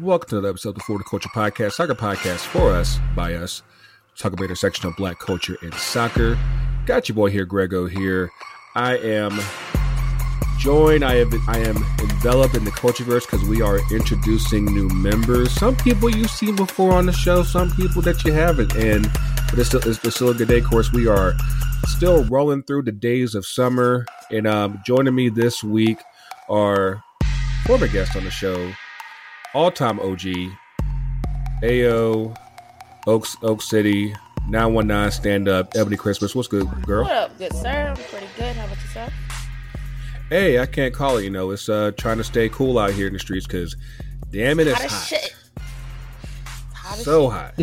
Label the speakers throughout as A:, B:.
A: Welcome to another episode of the For the Culture Podcast, soccer podcast for us, by us. Talk about section of black culture and soccer. Got your boy here, Grego here. I am joined, I am, I am enveloped in the cultureverse because we are introducing new members. Some people you've seen before on the show, some people that you haven't. And but it's still, it's still a good day. Of course, we are still rolling through the days of summer. And um, joining me this week are former guests on the show, all time OG, AO, Oaks, Oak City, 919 stand up, Ebony Christmas. What's good, girl?
B: What up, good sir? I'm pretty good. How about yourself?
A: Hey, I can't call it. You know, it's uh trying to stay cool out here in the streets because damn it, it's
B: Hot
A: hot.
B: Hot
A: so hot.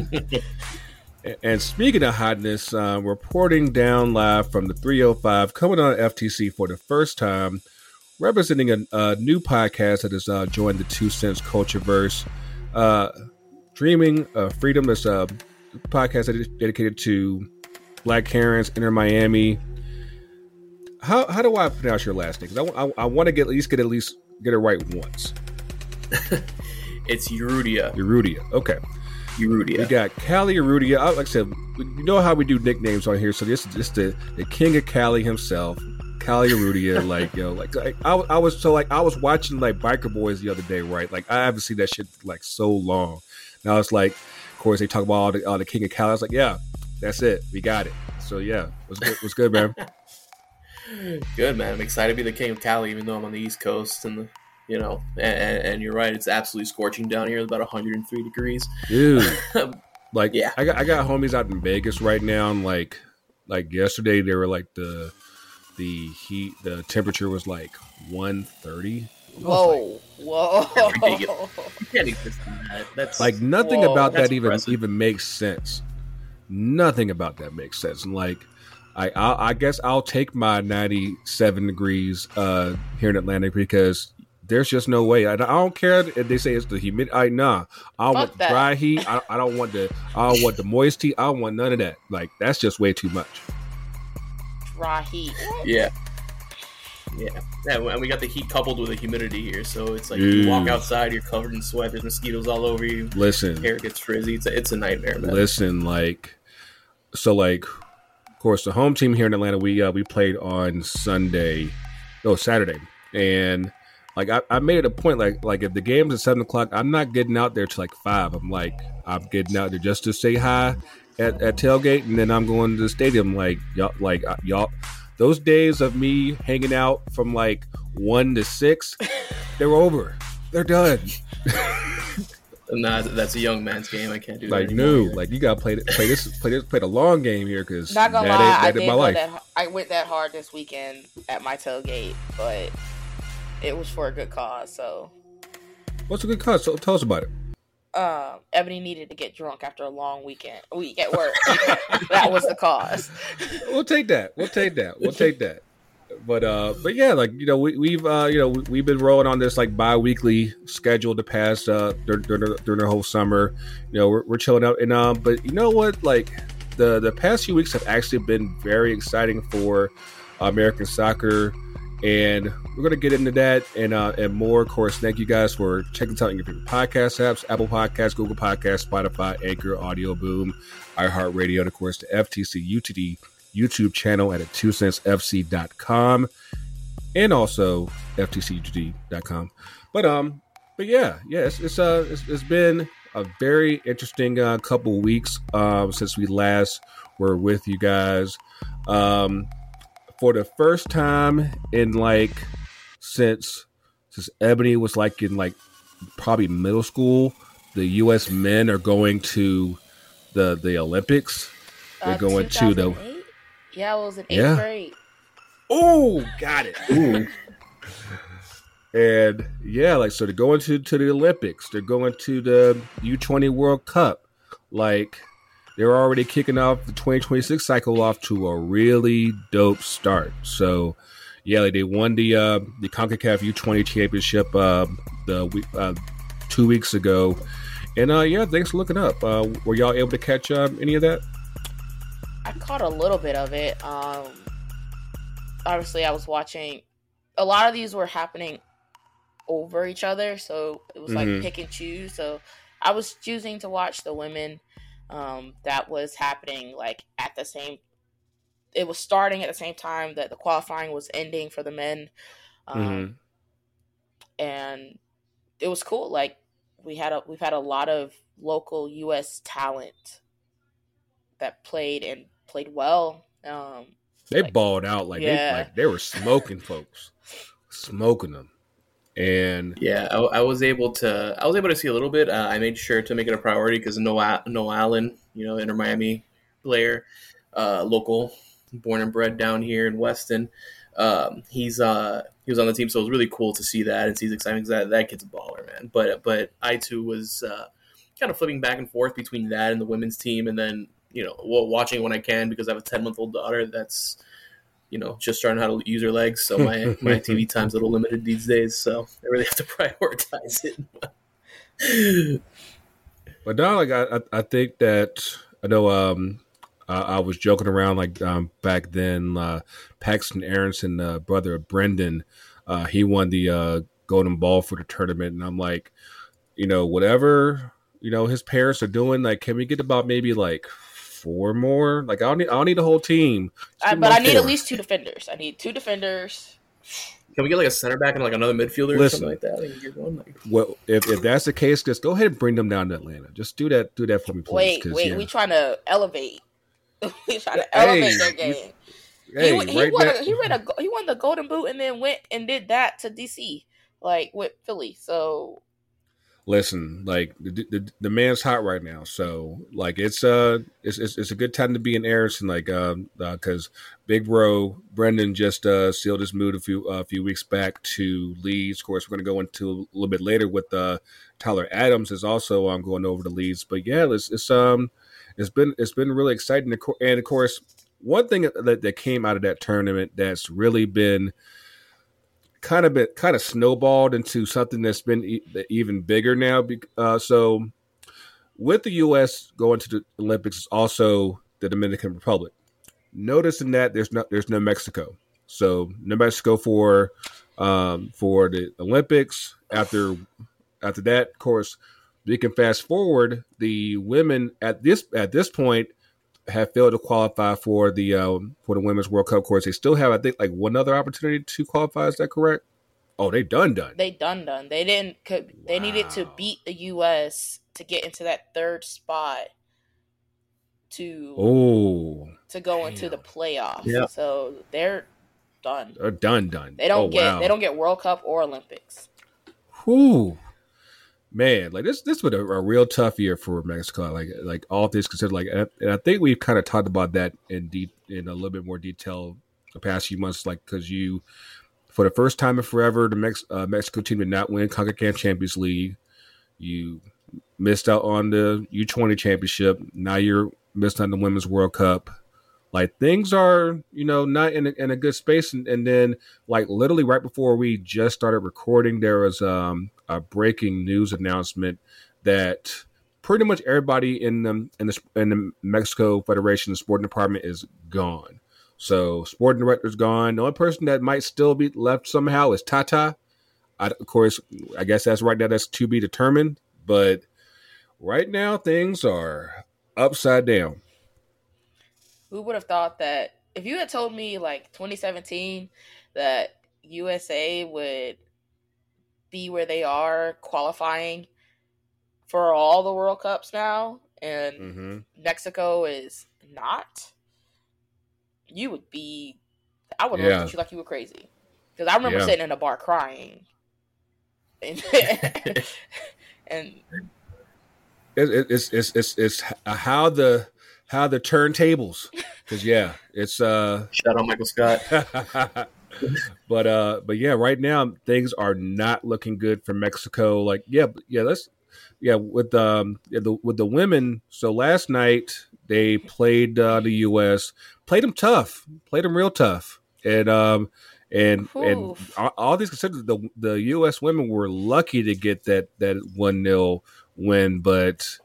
A: and speaking of hotness, uh, reporting down live from the 305, coming on FTC for the first time, representing a, a new podcast that has uh, joined the Two Cents Cultureverse. Uh, Dreaming of Freedom is a podcast that is dedicated to Black Herons, Inter Miami. How how do I pronounce your last name? 'Cause I, I, I want to get at least get at least get it right once.
C: It's Eurudia.
A: Eurudia. Okay.
C: Eurudia.
A: We got Cali Arudia. I- Like I said, you know how we do nicknames on here. So this is just the, the king of Cali himself, Cali Arudia. like yo, like, like I, I was so like I was watching like Biker Boyz the other day, right? Like I haven't seen that shit like so long. Now it's like, of course, they talk about all the, all the king of Cali. I was like, yeah, that's it. We got it. So yeah, was good, good, man.
C: Good man. I'm excited to be the king of Cali, even though I'm on the East Coast, and the, you know, and, and you're right. It's absolutely scorching down here. It's about 103 degrees.
A: Dude, like
C: Yeah.
A: I got I got homies out in Vegas right now, and like like yesterday they were like the the heat the temperature was like one thirty.
B: Whoa, whoa.
C: ridiculous. You can't exist in that. That's
A: Like nothing
B: Whoa.
A: about
C: That's
A: that even
C: impressive.
A: even makes sense. Nothing about that makes sense. And like I I, I guess I'll take my ninety seven degrees uh here in Atlanta because. There's just no way. I, I don't care if they say it's the humidity. I nah. I
B: Fuck
A: want
B: that.
A: dry heat. I, I don't want the. I don't want the moist heat. I don't want none of that. Like that's just way too much.
B: Dry heat.
C: yeah. Yeah. yeah, and we got the heat coupled with the humidity here, so it's like you walk outside, you're covered in sweat. There's mosquitoes all over you.
A: Listen,
C: Hair gets frizzy. It's a, it's a nightmare, man.
A: listen. Like, so like, of course, the home team here in Atlanta, we uh, we played on Sunday, no Saturday, and like I, I made it a point like like if the game's at seven o'clock, I'm not getting out there till like five. I'm like I'm getting out there just to say hi at, at tailgate, and then I'm going to the stadium. Like y'all, like uh, y'all, those days of me hanging out from like one to six, they're over. They're done.
C: Nah, that's a young man's game. I can't do that.
A: Like
C: anymore
A: no, like you gotta play th- play this play this play the long game here because
B: Not gonna
A: ain't
B: lie, I
A: that
B: did
A: my life.
B: that. I went that hard this weekend at my tailgate, but it was for a good cause. So,
A: What's a good cause? So tell us about it.
B: um, Ebony needed to get drunk after a long weekend week at work. that was the cause.
A: We'll take that. We'll take that. We'll take that. But uh, but yeah, like you know, we, we've uh, you know, we, we've been rolling on this like bi-weekly schedule the past uh during, during, during the whole summer. You know, we're, we're chilling out, and um, but you know what, like the the past few weeks have actually been very exciting for American soccer, and we're gonna get into that and uh and more. Of course, thank you guys for checking out your favorite podcast apps: Apple Podcasts, Google Podcasts, Spotify, Anchor, Audioboom, iHeartRadio, and of course the FTC UTD YouTube channel at a two cents fc.com and also ftcutd.com. But um, but yeah, yeah, it's, it's uh, it's, it's been a very interesting uh, couple weeks um since we last were with you guys. Um, for the first time in like since since Ebony was like in like probably middle school, the U.S. men are going to the the Olympics. They're
B: Uh,
A: going to the
B: 2008? Yeah, I was in eighth
A: Yeah.
B: grade.
A: Oh, got it. and yeah, like so they're going to to the Olympics. They're going to the U twenty World Cup. Like they're already kicking off the twenty twenty six cycle off to a really dope start. So yeah, like they won the uh, the Concacaf U20 championship uh, the uh, two weeks ago, and uh, yeah, thanks for looking up. Uh, were y'all able to catch um, any of that?
B: I caught a little bit of it. Um, obviously, I was watching. A lot of these were happening over each other, so it was like
A: Mhm.
B: pick and choose. So I was choosing to watch the women um, that was happening like at the same. It was starting at the same time that the qualifying was ending for the men, um,
A: Mhm.
B: and it was cool. Like we had a we've had a lot of local U.S. talent that played and played well. Um,
A: They
B: Like-
A: balled out like
B: Yeah.
A: they like they were smoking folks, smoking them, and
C: Yeah, I, I was able to. I was able to see a little bit. Uh, I made sure to make it a priority because Noah Noah Allen, you know, Inter Miami player, uh, local, born and bred down here in Weston. Um, he's uh, he was on the team, so it was really cool to see that and see his excitement. 'cause That that kid's a baller, man. But but I too was uh, kind of flipping back and forth between that and the women's team, and then you know wa- watching when I can because I have a ten month old daughter that's you know just starting how to use her legs. So my my TV time's a little limited these days, so I really have to prioritize it.
A: But no, like I, I, I think that I know. Um, I, I was joking around like um, back then. Uh, Paxten Aaronson, uh, brother of Brenden, uh, he won the uh, golden ball for the tournament, and I'm like, you know, whatever you know his parents are doing. Like, can we get about maybe like four more? Like, I don't need, I don't need a whole team. Just
B: I, but I
A: about
B: need at least two defenders. I need two defenders.
C: Can we get like a center back and like another midfielder or something like that? And get? Like,
A: Well, if, if that's the case, just go ahead and bring them down to Atlanta. Just do that. Do that for me, please.
B: Wait, wait,
A: yeah.
B: we trying to elevate. we trying to
A: Hey,
B: elevate their
A: we-
B: game.
A: Hey,
B: he, he
A: right
B: won.
A: now-
B: A, he won a. He won the Golden Boot and then went and did that to DC, like with Philly. So
A: listen like the, the the man's hot right now so like it's uh it's it's, it's a good time to be in Aaronson like um because big bro brenden just uh sealed his mood a few a few weeks back to leeds. Of course we're going to go into a little bit later with uh tyler adams is also um going over to leeds but yeah it's, it's um it's been it's been really exciting. And of course one thing that, that came out of that tournament that's really been kind of been kind of snowballed into something that's been e- even bigger now. Uh, so, with the U.S. going to the Olympics, is also the Dominican Republic. Noticing that there's no there's no Mexico, so no Mexico for um, for the Olympics. After after that, of course, we can fast forward. The women at this at this point have failed to qualify for the um, for the Women's World Cup. Of course, they still have I think like one other opportunity to qualify. Is that correct? Oh, they done done.
B: they done done. They didn't. Could, They needed to beat the U.S. to get into that third spot to
A: Oh,
B: to go into the playoffs.
C: Yeah.
B: So they're done.
A: they're done done.
B: They don't
A: oh,
B: get.
A: wow.
B: They don't get World Cup or Olympics.
A: Whew. Man, like this, this was a, a real tough year for Mexico. Like, like all things considered, like, and I, and I think we've kind of talked about that in de- in a little bit more detail the past few months. Like, because you, for the first time in forever, the Mex- uh, Mexico team did not win Concacaf Champions League. You missed out on the U twenty championship. Now you're missed on the Women's World Cup. Like things are, you know, not in a, in a good space. And, and then, like literally right before we just started recording, there was um, a breaking news announcement that pretty much everybody in the in the in the Mexico Federation, sporting department, is gone. So sporting director's gone. The only person that might still be left somehow is Tata. I, of course, I guess that's right now. That's to be determined. But right now, things are upside down.
B: Who would have thought that if you had told me like 2017 that USA would be where they are qualifying for all the World Cups now and
A: Mm-hmm.
B: Mexico is not, you would be, I would
A: Yeah.
B: look at you like you were crazy. Because I remember
A: Yeah.
B: sitting in a bar crying. And, and
A: it, it, it's it's it's it's how the how the turntables because yeah it's uh
C: shout out Michael Scott.
A: but uh but yeah right now things are not looking good for mexico like yeah yeah let's yeah with um yeah, the with the women so last night they played uh the us played them tough played them real tough and um and
B: Ooh.
A: and all, all these considered the the U.S. women were lucky to get that that one 0 win, but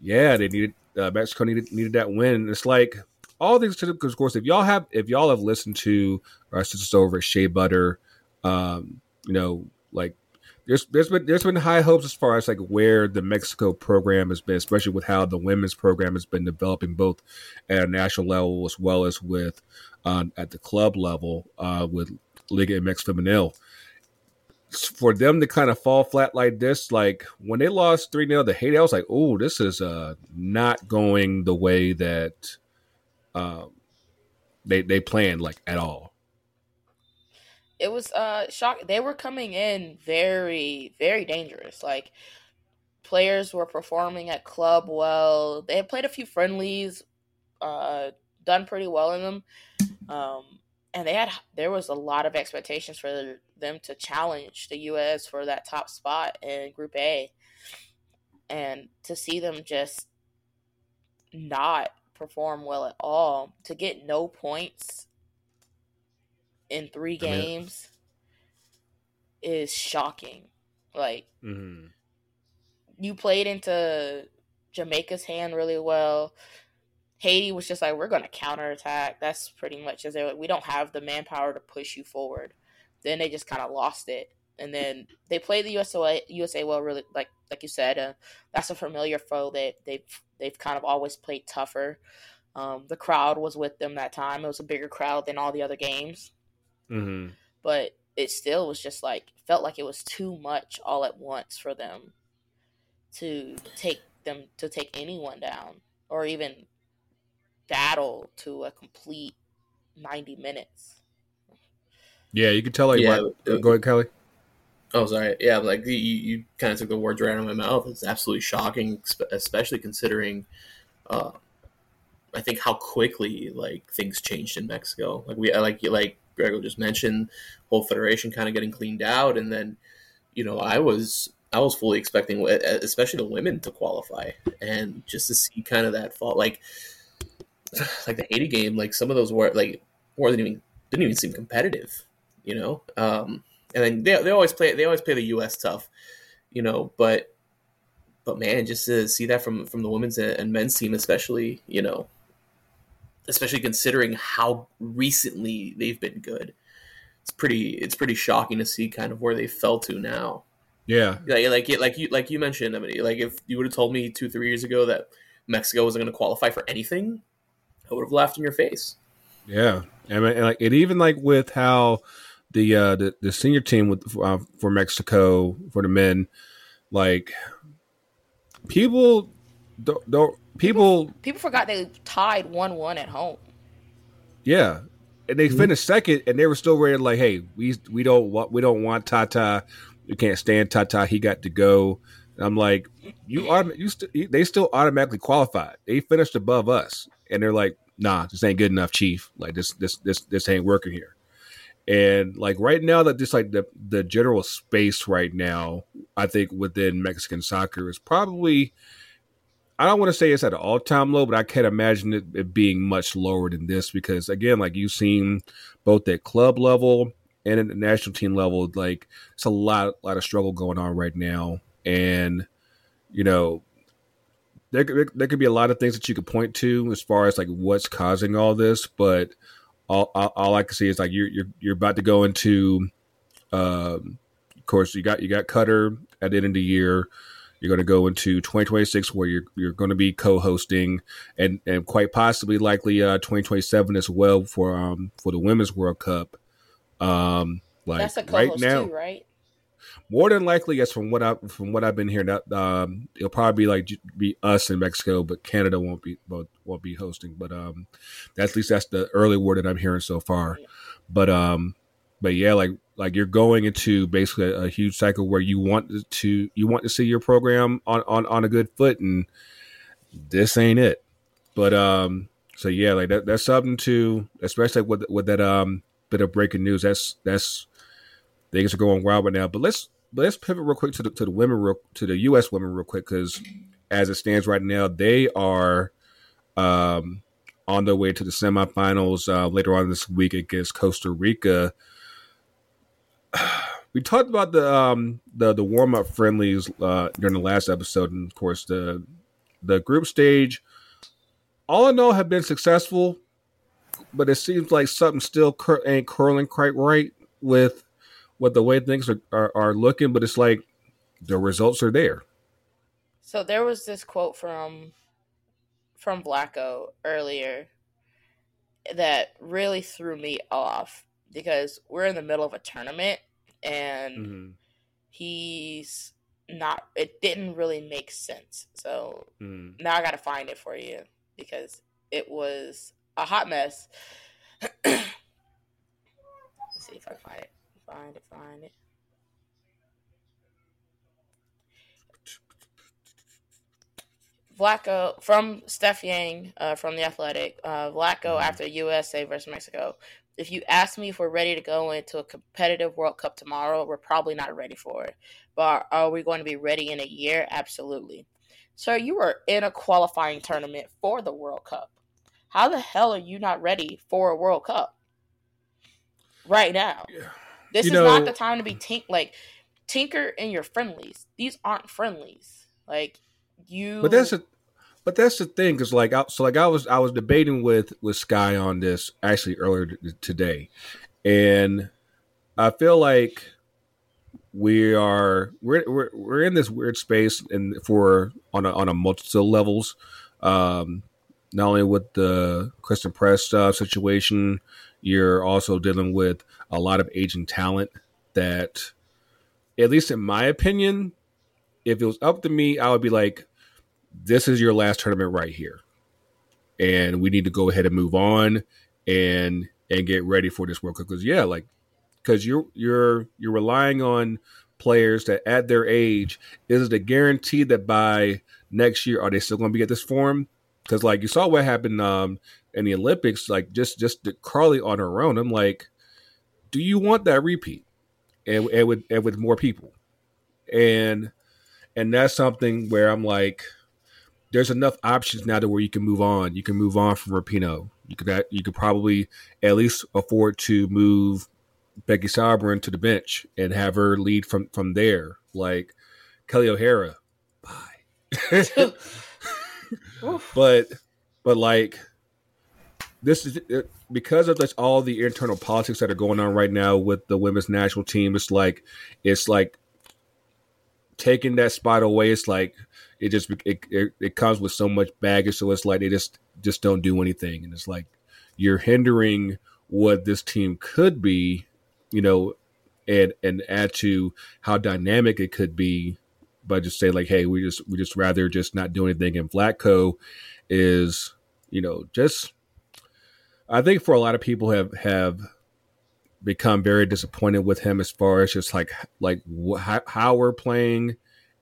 A: yeah, they needed uh, Mexico needed needed that win. It's like all these because of course if y'all have if y'all have listened to our sisters over at Shea Butter, um, you know, like there's there's been there's been high hopes as far as like where the Mexico program has been, especially with how the women's program has been developing both at a national level as well as with uh, at the club level uh, with Liga MX Femenil. For them to kind of fall flat like this, like when they lost 3 0 to Haiti, I was like, oh, this is uh, not going the way that um, they they planned like at all.
B: it was uh shock they were coming in very very dangerous like players were performing at club well they had played a few friendlies uh done pretty well in them um and they had there was a lot of expectations for them to challenge the us for that top spot in group a and to see them just not perform well at all to get no points in three
A: I mean-
B: games is shocking. Like
A: Mm-hmm.
B: you played into Jamaica's hand really well. Haiti was just like, we're going to counterattack. That's pretty much as they like, we don't have the manpower to push you forward. Then they just kind of lost it, and then they played the USA USA well, really like like you said. Uh, that's a familiar foe that they've they've kind of always played tougher. Um, the crowd was with them that time. It was a bigger crowd than all the other games
A: Mm-hmm.
B: but it still was just like felt like it was too much all at once for them to take them to take anyone down or even battle to a complete 90 minutes
A: Yeah, you could tell like
C: Yeah,
A: what-
C: uh,
A: go ahead, Kelly.
C: Oh, sorry. Yeah, like you, you kind of took the words right out of my mouth. It's absolutely shocking, especially considering, uh, I think how quickly like things changed in Mexico. Like we, like like Grego just mentioned, whole federation kind of getting cleaned out, and then, you know, I was I was fully expecting, especially the women, to qualify, and just to see kind of that fall, like like the Haiti game, like some of those were like wasn't even didn't even seem competitive, you know. Um, and then they, they always play they always play the U.S. tough, you know. But but man, just to see that from from the women's and men's team, especially, you know, especially considering how recently they've been good, it's pretty it's pretty shocking to see kind of where they fell to now.
A: Yeah,
C: Like like like you like you mentioned, I mean, like if you would have told me two three years ago that Mexico wasn't going to qualify for anything, I would have laughed in your face.
A: yeah, and, and like it even like with how the uh the, the senior team with uh, for Mexico for the men, like people don't, don't people
B: people forgot they tied 1-1 at home
A: yeah. And they
C: Mhm.
A: finished second, and they were still ready. Like, hey, we we don't want we don't want Tata. We can't stand Tata. He got to go. And I'm like, you are you st- they still automatically qualified. They finished above us, and they're like, nah, this ain't good enough, Chief. Like this this this this ain't working here. And like right now, that just like the the general space right now, I think within Mexican soccer is probably. I don't want to say it's at an all time low, but I can't imagine it, it being much lower than this because, again, like you've seen both at club level and at the national team level, like it's a lot, lot of struggle going on right now. And, you know, there, there, there could be a lot of things that you could point to as far as like what's causing all this, but all, all, all I can see is like you're, you're, you're about to go into, um, of course, you got, you got Qatar at the end of the year. You're going to go into 2026 where you're you're going to be co-hosting and and quite possibly likely uh 2027 as well for um for the Women's World Cup. Um like
B: that's a
A: right now
B: too right
A: more than likely yes from what I from what I've been hearing that um it'll probably be like be us in Mexico but Canada won't be won't, won't be hosting. But um that's at least that's the early word that I'm hearing so far. But um but yeah like like you're going into basically a, a huge cycle where you want to you want to see your program on on on a good foot and this ain't it. But um so yeah like that that's something to especially with with that um bit of breaking news that's that's things are going wild right now but let's let's pivot real quick to the to the women real, to the us women real quick because as it stands right now they are um on their way to the semifinals uh later on this week against costa rica we talked about the um the the warm up friendlies uh, during the last episode, and of course the the group stage. All in all, have been successful, but it seems like something still cur- ain't curling quite right with what the way things are, are, are looking. But it's like the results are there.
B: So there was this quote from from Vlatko earlier that really threw me off because we're in the middle of a tournament and
A: Mm-hmm.
B: he's not it didn't really make sense. So
A: Mm-hmm.
B: now I gotta find it for you because it was a hot mess. Let's see if I find it. Find it, find it. Vlatko from Steph Yang uh, from the Athletic. Uh, Vlatko
A: Mhm.
B: after USA versus Mexico. If you ask me if we're ready to go into a competitive World Cup tomorrow, we're probably not ready for it. But are we going to be ready in a year? Absolutely. Sir, you were in a qualifying tournament for the World Cup. How the hell are you not ready for a World Cup right now?
A: Yeah.
B: This
A: You
B: is not the time to be tink like tinker in your friendlies. These aren't friendlies. Like you.
A: But that's a, but that's the thing because like I, so like I was I was debating with with Sky on this actually earlier t- today, and I feel like we are we're we're, we're in this weird space and for on a on a multitude levels, um, not only with the Christen Press uh, situation, you're also dealing with a lot of aging talent that, at least in my opinion, if it was up to me, I would be like, this is your last tournament right here. And we need to go ahead and move on and and get ready for this World Cup. Because yeah, like because you're you're you're relying on players that at their age, is it a guarantee that by next year are they still gonna be at this form? Because like you saw what happened um in the Olympics, like just just the Carli on her own. I'm like, do you want that repeat? And, and with and with more people. And and that's something where I'm like, there's enough options now to where you can move on. You can move on from Rapinoe. You could that you could probably at least afford to move Becky Sauerbrunn to the bench and have her lead from from there. Like Kelley O'Hara, bye. But but like this is it, because of this, all the internal politics that are going on right now with the women's national team. It's like it's like taking that spot away. It's like it just it, it, it comes with so much baggage. So it's like they just just don't do anything, and it's like you're hindering what this team could be, you know, and and add to how dynamic it could be by just say like, hey, we just we just rather just not do anything. And Vlatko is, you know, just I think for a lot of people have have become very disappointed with him as far as just like like wh- how, we're playing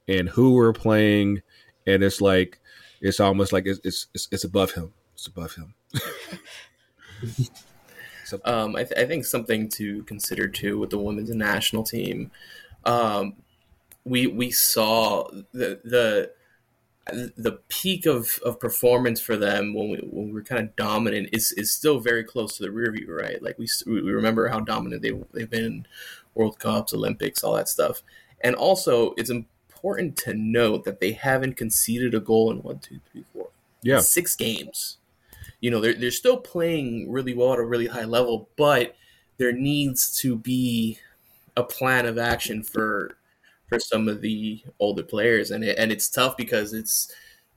A: and who we're playing, and it's like it's almost like it's it's it's, it's above him. It's above him. so,
C: Um, I, th- I think something to consider too with the women's national team. Um, we we saw the the the peak of, of performance for them when we when we were kind of dominant is, is still very close to the rear view, right? Like we we remember how dominant they they've been in World Cups, Olympics, all that stuff. And also, it's important to note that they haven't conceded a goal in one, two, three, four,
A: yeah,
C: six games. You know, they're, they're still playing really well at a really high level, but there needs to be a plan of action for for some of the older players, and it, and it's tough because it's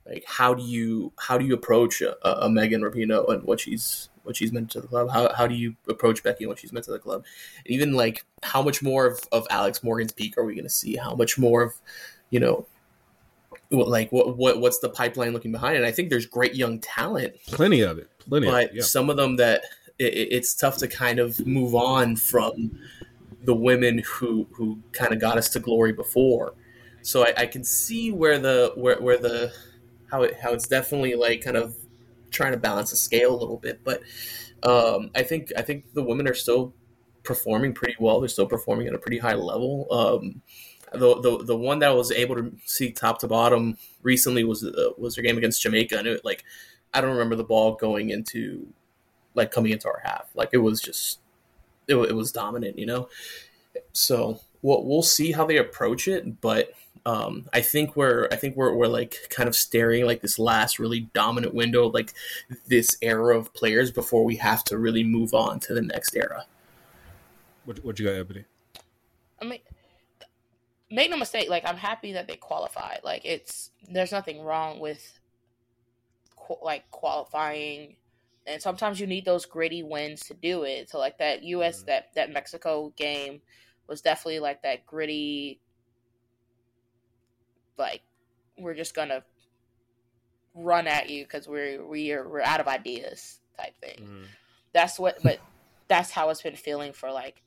C: like how do you how do you approach a, a Megan Rapinoe and what she's what she's meant to the club? How, how do you approach Becky and what she's meant to the club? And even like how much more of, of Alex Morgan's peak are we going to see? How much more of you know like what what what's the pipeline looking behind? And I think there's great young talent,
A: plenty of it, plenty.
C: but
A: of it, yeah.
C: some of them that it- it's tough to kind of move on from the women who who kind of got us to glory before. So I, I can see where the where, where the how it how it's definitely like kind of trying to balance the scale a little bit, but um, I think I think the women are still performing pretty well. They're still performing at a pretty high level. Um, the, the the one that I was able to see top to bottom recently was uh, was their game against Jamaica, and it like I don't remember the ball going into like coming into our half. Like it was just it, it was dominant, you know. so we'll we'll see how they approach it, but um, I think we're I think we're we're like kind of staring like this last really dominant window, like this era of players before we have to really move on to the next era.
A: What what you got, Ebony?
B: I mean, make no mistake. Like I'm happy that they qualified. Like it's there's nothing wrong with like qualifying and sometimes you need those gritty wins to do it. So like that US mm-hmm. that that Mexico game was definitely like that gritty like we're just gonna run at you because we're we're we're out of ideas type thing. Mm-hmm. That's what, but that's how it's been feeling for like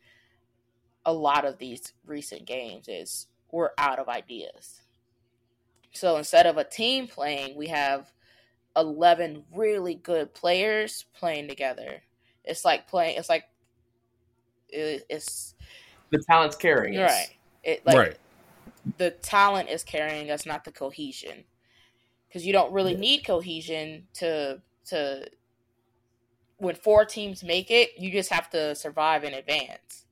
B: a lot of these recent games is we're out of ideas. So instead of a team playing, we have eleven really good players playing together. It's like playing. It's like it's
C: the talent's carrying us.
B: right. It like right the talent is carrying us, not the cohesion. Because you don't really yeah. need cohesion to to when four teams make it, you just have to survive in advance.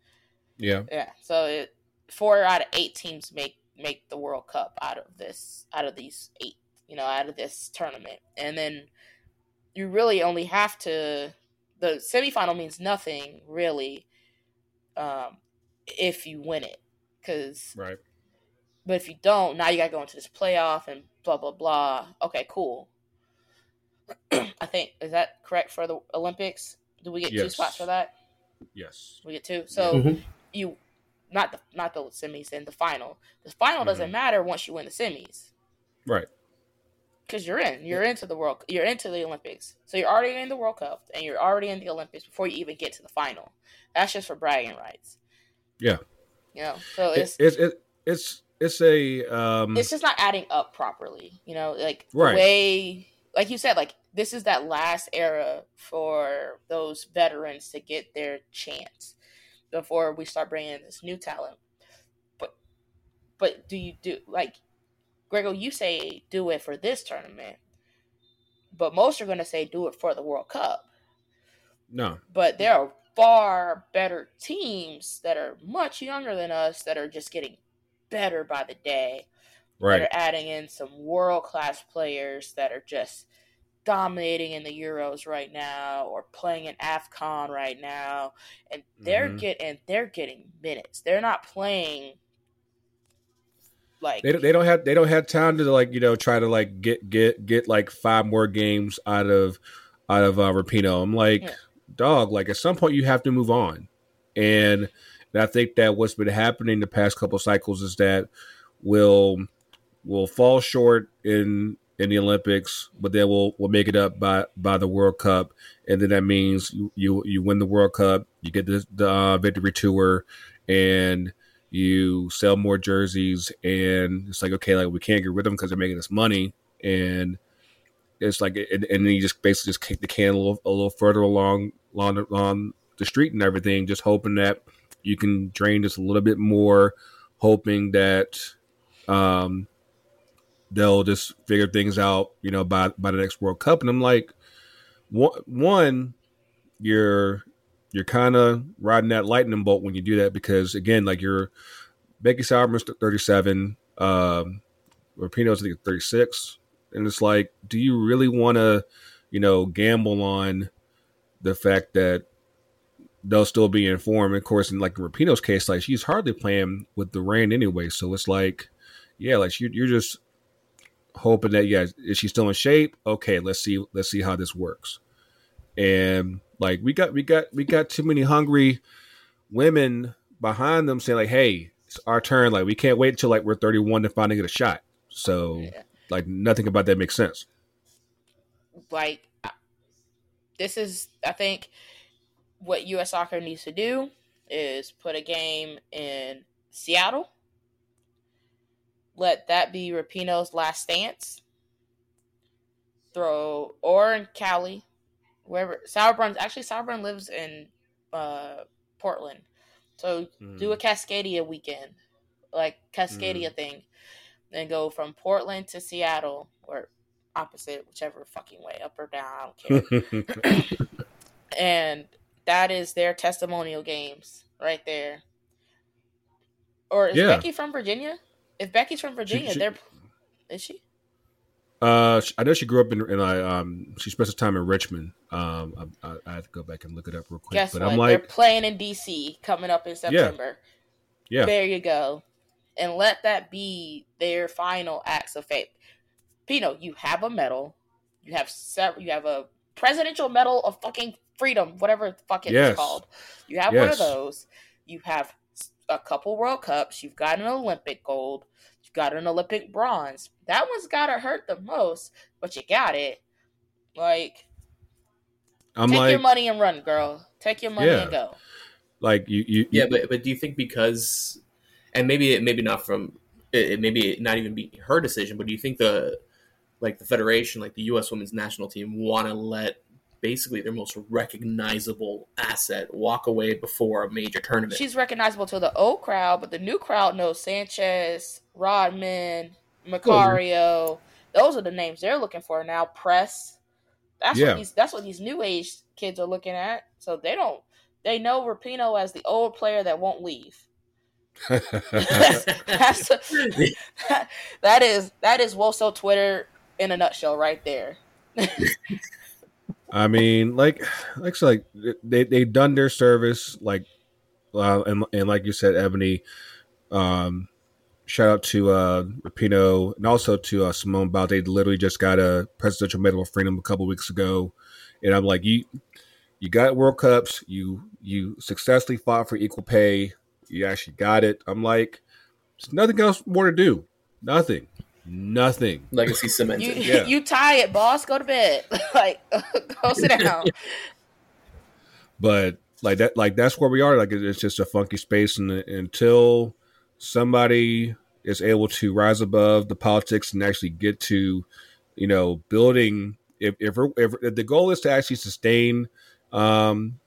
A: Yeah.
B: Yeah. So it, four out of eight teams make make the World Cup out of this out of these eight, you know, out of this tournament. And then you really only have to the semifinal means nothing really um if you win it cuz
A: Right.
B: But if you don't, now you got to go into this playoff and blah blah blah. Okay, cool. I think is that correct for the Olympics? Do we get yes. two spots for that?
A: Yes,
B: we get two. So mm-hmm. you not the not the semis and the final. The final mm-hmm. doesn't matter once you win the semis,
A: right?
B: Because you're in, you're into the world, you're into the Olympics. So you're already in the World Cup and you're already in the Olympics before you even get to the final. That's just for bragging rights.
A: Yeah.
B: You know, so it's
A: it, it, it it's it's a um
B: it's just not adding up properly you know like right. way like you said like this is that last era for those veterans to get their chance before we start bringing in this new talent but but do you do like Grego you say do it for this tournament but most are going to say do it for the World Cup
A: no
B: but there are far better teams that are much younger than us that are just getting better by the day.
A: Right.
B: They're adding in some world class players that are just dominating in the Euros right now or playing in AFCON right now. And they're mm-hmm. getting they're getting minutes. They're not playing like
A: they don't, they don't have they don't have time to like you know try to like get get get like five more games out of out of uh, Rapinoe. I'm like, yeah. dog. Like at some point you have to move on, and and I think that what's been happening the past couple cycles is that we'll will fall short in in the Olympics, but then we'll we'll make it up by by the World Cup, and then that means you you, you win the World Cup, you get the, the uh, victory tour, and you sell more jerseys, and it's like okay, like we can't get rid of them because they're making us money, and it's like and, and then you just basically just kick the can a little, a little further along along along the street and everything, just hoping that you can drain just a little bit more, hoping that um, they'll just figure things out, you know, by by the next World Cup. And I'm like, one, you're you're kind of riding that lightning bolt when you do that because again, like you're Becky Sauerbrunn's 37, um, Rapinoe's I think 36, and it's like, do you really want to, you know, gamble on the fact that they'll still be informed. And of course, in like Rapinoe's case, like she's hardly playing with the Reign anyway. So it's like, yeah, like you, you're just hoping that yeah, is she still in shape? Okay, let's see, let's see how this works. And like we got, we got, we got too many hungry women behind them saying like, hey, it's our turn. Like we can't wait until like we're 31 to finally get a shot. So yeah. like nothing about that makes sense.
B: Like this is, I think what U.S. Soccer needs to do is put a game in Seattle. Let that be Rapinoe's last stance. Throw or in Cali, wherever Sauerbrunn actually Sauerbrunn lives in uh, Portland, so mm. do a Cascadia weekend, like Cascadia mm. thing, then go from Portland to Seattle or opposite, whichever fucking way, up or down, I don't care. and that is their testimonial games right there. Or is
A: Yeah.
B: Becky from Virginia? If Becky's from Virginia,
A: she-
B: they're is she?
A: Uh, I know she grew up in, in uh, um, she spent some time in Richmond. Um, I, I, I have to go back and look it up real quick.
B: Guess
A: but
B: what?
A: I'm
B: they're playing in DC coming up in September.
A: yeah,
B: There you go. And let that be their final acts of faith. Pinoe, you have a medal. You have several. You have a presidential medal of fucking freedom, whatever the fuck it's
A: Yes.
B: called. You have one of those. You have a couple World Cups. You've got an Olympic gold. You've got an Olympic bronze. That one's gotta hurt the most, but you got it. Like,
A: I'm
B: take
A: like,
B: your money and run, girl. Take your money
A: Yeah.
B: and go.
A: like you, you,
C: Yeah, but but do you think because, and maybe it maybe not from it, it maybe not even be her decision, but do you think the like the federation, like the U.S. Women's National Team, want to let basically their most recognizable asset walk away before a major tournament?
B: She's recognizable to the old crowd, but the new crowd knows Sanchez, Rodman, Macario. Those are the names they're looking for now. Press. That's
A: Yeah.
B: what these. That's what these new age kids are looking at. So they don't. They know Rapinoe as the old player that won't leave. That's that is that is Woso Twitter in a nutshell, right there.
A: I mean, like, like, so, like they they done their service, like, uh, and and like you said, Ebony. Um, shout out to uh Rapinoe and also to uh, Simone Biles. They literally just got a presidential medal of freedom a couple weeks ago, and I'm like, you, you got World Cups. You you successfully fought for equal pay. You actually got it. I'm like, there's nothing else more to do. Nothing. Nothing.
C: Legacy
B: You
C: cemented.
A: Yeah.
B: you tired, boss. Go to bed. like go sit down.
A: but like that like that's where we are like it's just a funky space and until somebody is able to rise above the politics and actually get to you know building if if, if, if the goal is to actually sustain um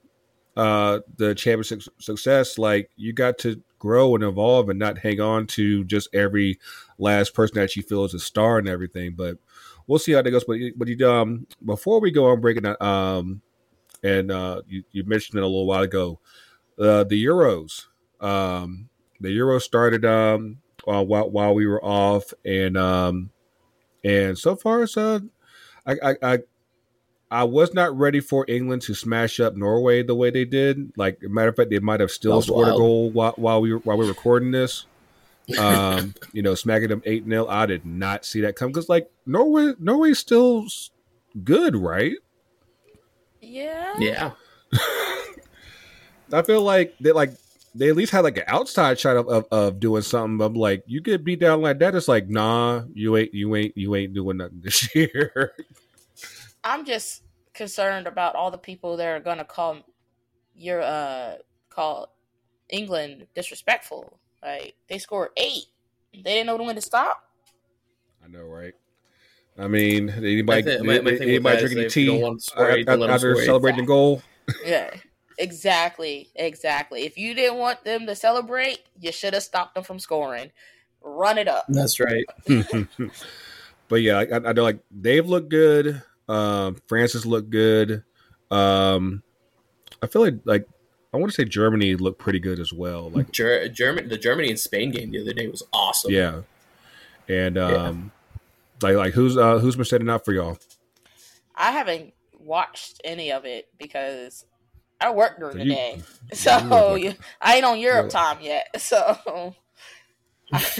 A: uh the championship success like you got to grow and evolve and not hang on to just every last person that you feel is a star and everything but we'll see how that goes but but you um before we go on breaking um and uh, you, you mentioned it a little while ago. Uh, the Euros, um, the Euro started um, uh, while while we were off, and um, and so far, it's uh, I, I I I was not ready for England to smash up Norway the way they did. Like, matter of fact, they might have still
C: was
A: scored a goal while, while we were while we were recording this. Um, you know, smacking them eight 0 I did not see that come because like Norway, Norway's still good, right?
B: Yeah.
C: Yeah.
A: I feel like they like they at least had like an outside shot of, of, of doing something. I'm like, you get beat down like that. It's like, nah, you ain't you ain't you ain't doing nothing this year.
B: I'm just concerned about all the people that are gonna call your uh call England disrespectful. Like they scored eight. They didn't know when to stop.
A: I know, right? I mean, anybody,
C: My my- my
A: anybody drinking
C: if
A: tea
C: want to score eight, don't let 'em
A: after celebrating the goal?
B: Yeah. Exactly. Exactly. If you didn't want them to celebrate, you should have stopped them from scoring. Run it up.
C: That's right.
A: but yeah, I, I know like they've looked good. Um, Francis looked good. Um, I feel like like I want to say Germany looked pretty good as well. Like
C: Ger- German, the Germany and Spain game the other day was awesome.
A: yeah, and
C: Yeah.
A: um, like like who's uh who's been setting out for y'all?
B: I haven't watched any of it because I work during the
A: You-
B: day. So
A: work.
B: you- I ain't on Europe
A: Yeah.
B: time yet. So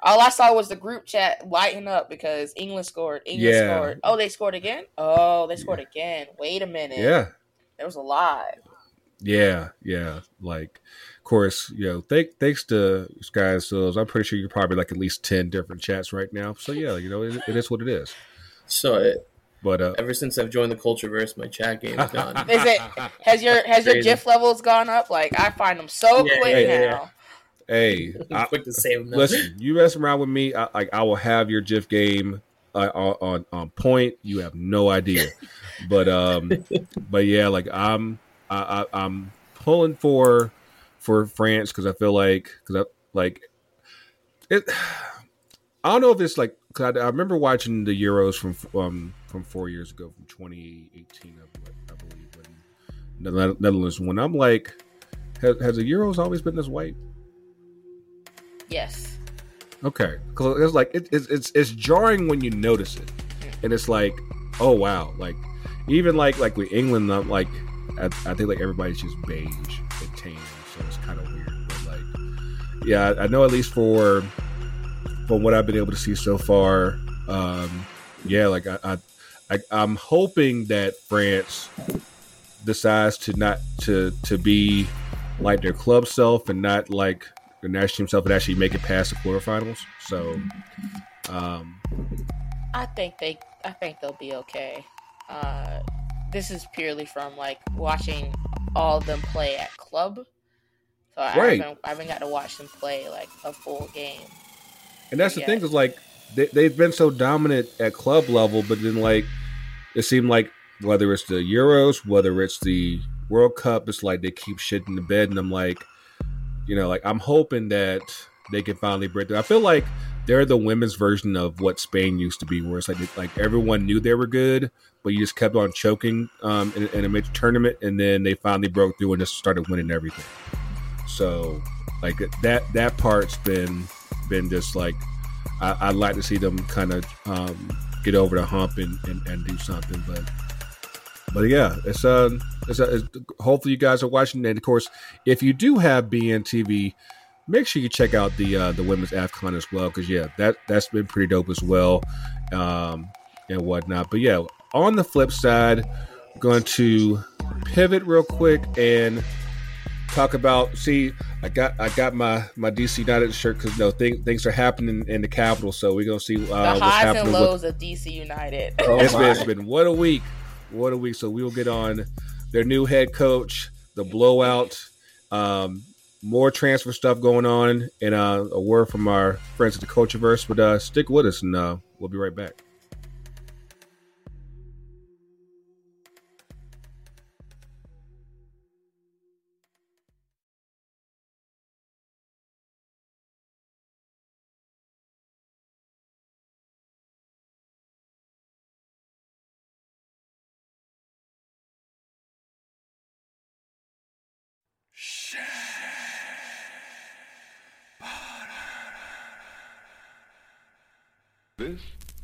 B: all I saw was the group chat lighting up because England scored. England
A: Yeah.
B: scored. Oh, they scored again? Oh, they scored again. Wait a minute.
A: Yeah,
B: It was a lie.
A: yeah, yeah. Like, of course, you know, thank, thanks to Sky Sills, I'm pretty sure you're probably like at least ten different chats right now. So yeah, you know, it, it is what it is.
C: So it,
A: But uh,
C: ever since I've joined the Cultureverse, my chat game is gone.
B: Is it has your has your GIF levels gone up? Like I find them so
C: Yeah,
B: quick
A: yeah,
C: yeah,
B: now.
A: hey, I,
C: quick to save them.
A: Listen, you mess around with me, I, like I will have your GIF game uh, on, on on point. You have no idea, but um, but yeah, like I'm I, I, I'm pulling for for France because I feel like because I like it. I don't know if it's like cause I, I remember watching the Euros from um from four years ago from 2018, I, I believe, when the Netherlands. When I'm like, has, has the Euros always been this white?
B: Yes.
A: Okay, because it's like it, it's it's it's jarring when you notice it, and it's like, oh wow, like even like like with England, I'm like I, I think like everybody's just beige and tan, so it's kind of weird. But like, yeah, I know at least for from what I've been able to see so far, um, yeah, like I, I, I I'm hoping that France decides to not to to be like their club self and not like the national team self and actually make it past the quarterfinals. So, um,
B: I think they I think they'll be okay. Uh, this is purely from like watching all of them play at club. So I,
A: Right.
B: haven't, I haven't got to watch them play like a full game.
A: and that's the
B: Yeah.
A: thing is like they, they've been so dominant at club level, but then like it seemed like whether it's the Euros, whether it's the World Cup, it's like they keep shit in the bed, and I'm like, you know, like I'm hoping that they can finally break through. I feel like they're the women's version of what Spain used to be, where it's like like everyone knew they were good, but you just kept on choking um, in, in a major tournament, and then they finally broke through and just started winning everything. So like that that part's been been just like I, I'd like to see them kind of um, get over the hump and, and, and do something, but but yeah, it's uh, it's, it's hopefully you guys are watching, and of course, if you do have BNTV, make sure you check out the uh, the women's Afcon as well, because yeah, that that's been pretty dope as well, um, and whatnot. But yeah, on the flip side, going to pivot real quick and talk about. See, I got I got my my DC United shirt because no thing, things are happening in the capital, so we're gonna see uh,
B: The
A: what's
B: highs
A: happening.
B: and
A: with-
B: lows of DC United.
C: Oh,
A: it's been, it's been what a week, what a week. So we will get on their new head coach, the blowout, um, more transfer stuff going on, and uh, a word from our friends at the Cultureverse. But uh, stick with us, and uh, we'll be right back.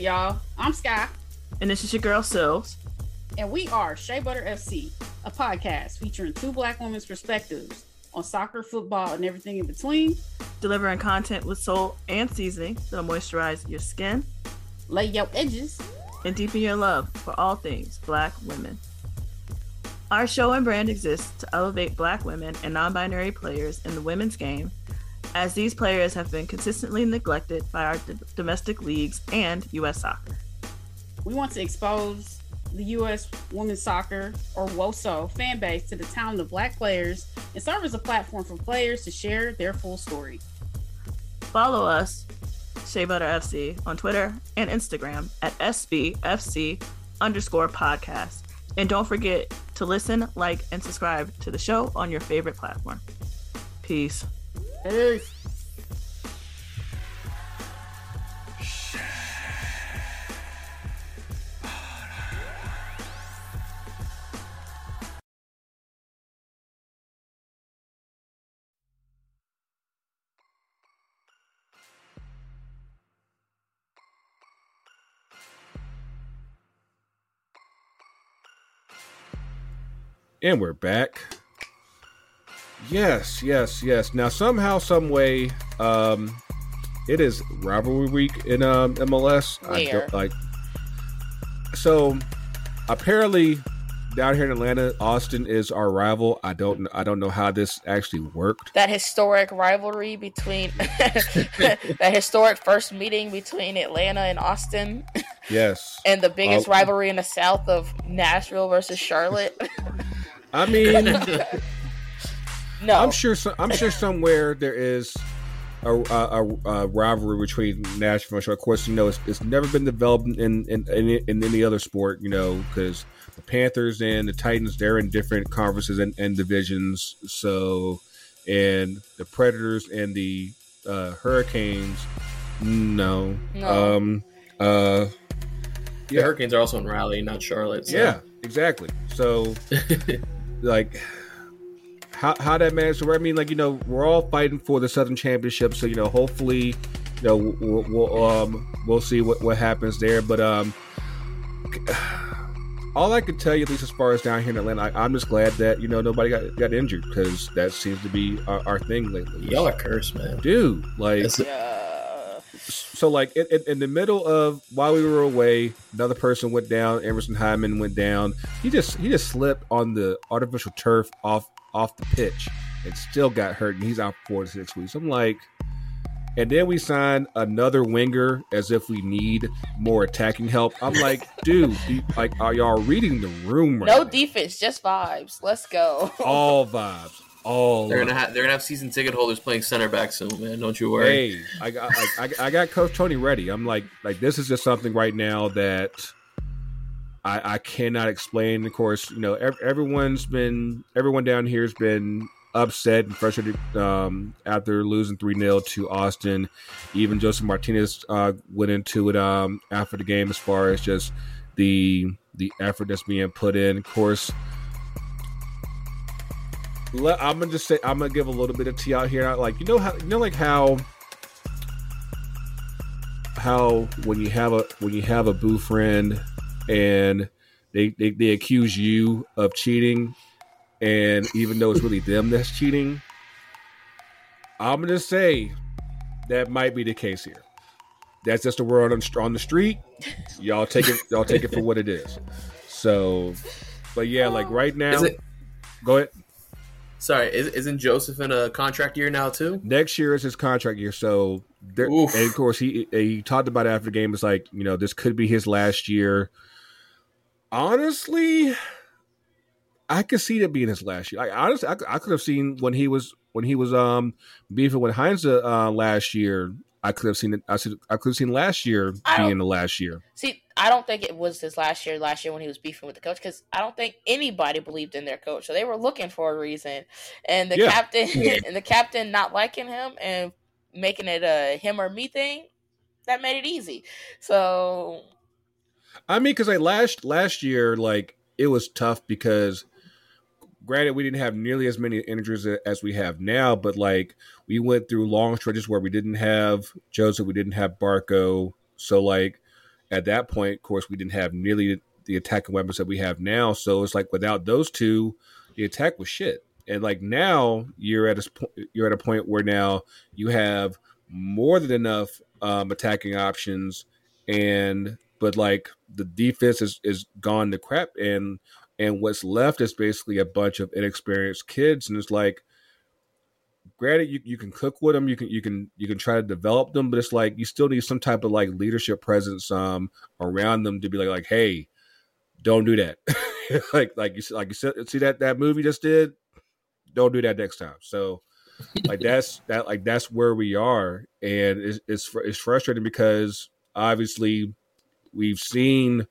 D: Good, y'all? I'm Sky,
E: And this is your girl Sills.
D: and we are Shea Butter FC, a podcast featuring two black women's perspectives on soccer, football, and everything in between.
E: delivering content with soul and seasoning that'll moisturize your skin
D: Lay your edges.
E: and deepen your love for all things black women. Our show and brand exists to elevate black women and non binary players in the women's game, as these players have been consistently neglected by our d- domestic leagues and U.S. soccer.
D: We want to expose the U.S. women's soccer, or WOSO, fan base to the talent of black players and serve as a platform for players to share their full story.
E: Follow us, Shea Butter FC, on Twitter and Instagram at SBFC underscore podcast. And don't forget to listen, like, and subscribe to the show on your favorite platform. Peace.
D: Peace.
A: And we're back. Yes, yes, yes. Now somehow, some way, um, it is rivalry week in um, MLS. I don't like. So, apparently, down here in Atlanta, Austin is our rival. I don't, I don't know how this actually worked.
B: that historic rivalry between that historic first meeting between Atlanta and Austin,
A: Yes,
B: and the biggest
A: Oh.
B: rivalry in the South of Nashville versus Charlotte.
A: I mean,
B: no,
A: I'm sure, so, I'm sure somewhere there is a, a, a rivalry between Nashville and Charlotte. Of course, you know it's, it's never been developed in in, in, in any other sport. You know, because the Panthers and the Titans they're in different conferences and, and divisions. So, and the Predators and the uh, Hurricanes, no,
B: No.
A: um, uh,
C: The
A: Yeah.
C: Hurricanes are also in Raleigh, not Charlotte. So.
A: yeah, exactly. So, like how how that managed to work. I mean, like you know, we're all fighting for the Southern Championship, so you know, hopefully, you know, we'll, we'll um we'll see what what happens there. But um, all I can tell you, at least as far as down here in Atlanta, I, I'm just glad that you know nobody got got injured because that seems to be our, our thing lately.
C: Y'all are cursed, man.
A: dude, like
B: Yeah.
A: so like in, in, in the middle of while we were away another person went down emerson hyndman went down he just he just slipped on the artificial turf off off the pitch and still got hurt and he's out four to six weeks i'm like and then we sign another winger as if we need more attacking help i'm like dude you- like are y'all reading the room right
B: No
A: now?
B: defense, just vibes. Let's go.
A: all vibes all
C: They're gonna have they're gonna have season ticket holders playing center back soon, man. Don't you worry.
A: Hey, I got I, I, I got Coach Tony ready. I'm like like this is just something right now that I I cannot explain. Of course, you know ev- everyone's been everyone down here has been upset and frustrated um, after losing three 0 to Austin. Even Josef Martinez uh, went into it um, after the game as far as just the the effort that's being put in. Of course. Let, I'm gonna just say I'm gonna give a little bit of tea out here. Like you know how you know like how how when you have a when you have a boo friend and they, they they accuse you of cheating. And even though it's really them that's cheating i'm gonna say that might be the case here. That's just the word on, on the street. Y'all take it y'all take it for what it is. So but yeah like right now
C: it
A: go ahead.
C: Sorry, is, isn't Josef in a contract year now too?
A: next year is his contract year, so there, and of course he he talked about it after the game. It's like you know this could be his last year. Honestly, I could see that being his last year. I honestly, I, could- I could have seen when he was when he was um beefing with Heinze uh, last year. I could have seen it. I said I could have seen last year being the last year.
B: See, I don't think it was his last year. Last year when he was beefing with the coach, because I don't think anybody believed in their coach. So they were looking for a reason, and the
A: Yeah.
B: captain and the captain not liking him and making it a him or me thing, that made it easy. So
A: I mean, because like last last year, like it was tough because, granted, we didn't have nearly as many injuries as we have now, but like we went through long stretches where we didn't have Josef, we didn't have Barco, so like at that point, of course, we didn't have nearly the attacking weapons that we have now. So it's like without those two, the attack was shit. And like now, you're at a you're at a point where now you have more than enough um, attacking options, and but like the defense is is gone to crap, and and what's left is basically a bunch of inexperienced kids, and it's like. Granted, you, you can cook with them, you can you can you can try to develop them, but it's like you still need some type of like leadership presence um around them to be like like hey, don't do that. like like you said- like you said, see that that movie just did. Don't do that next time. So like that's that like that's where we are, and it's it's, it's frustrating because obviously we've seen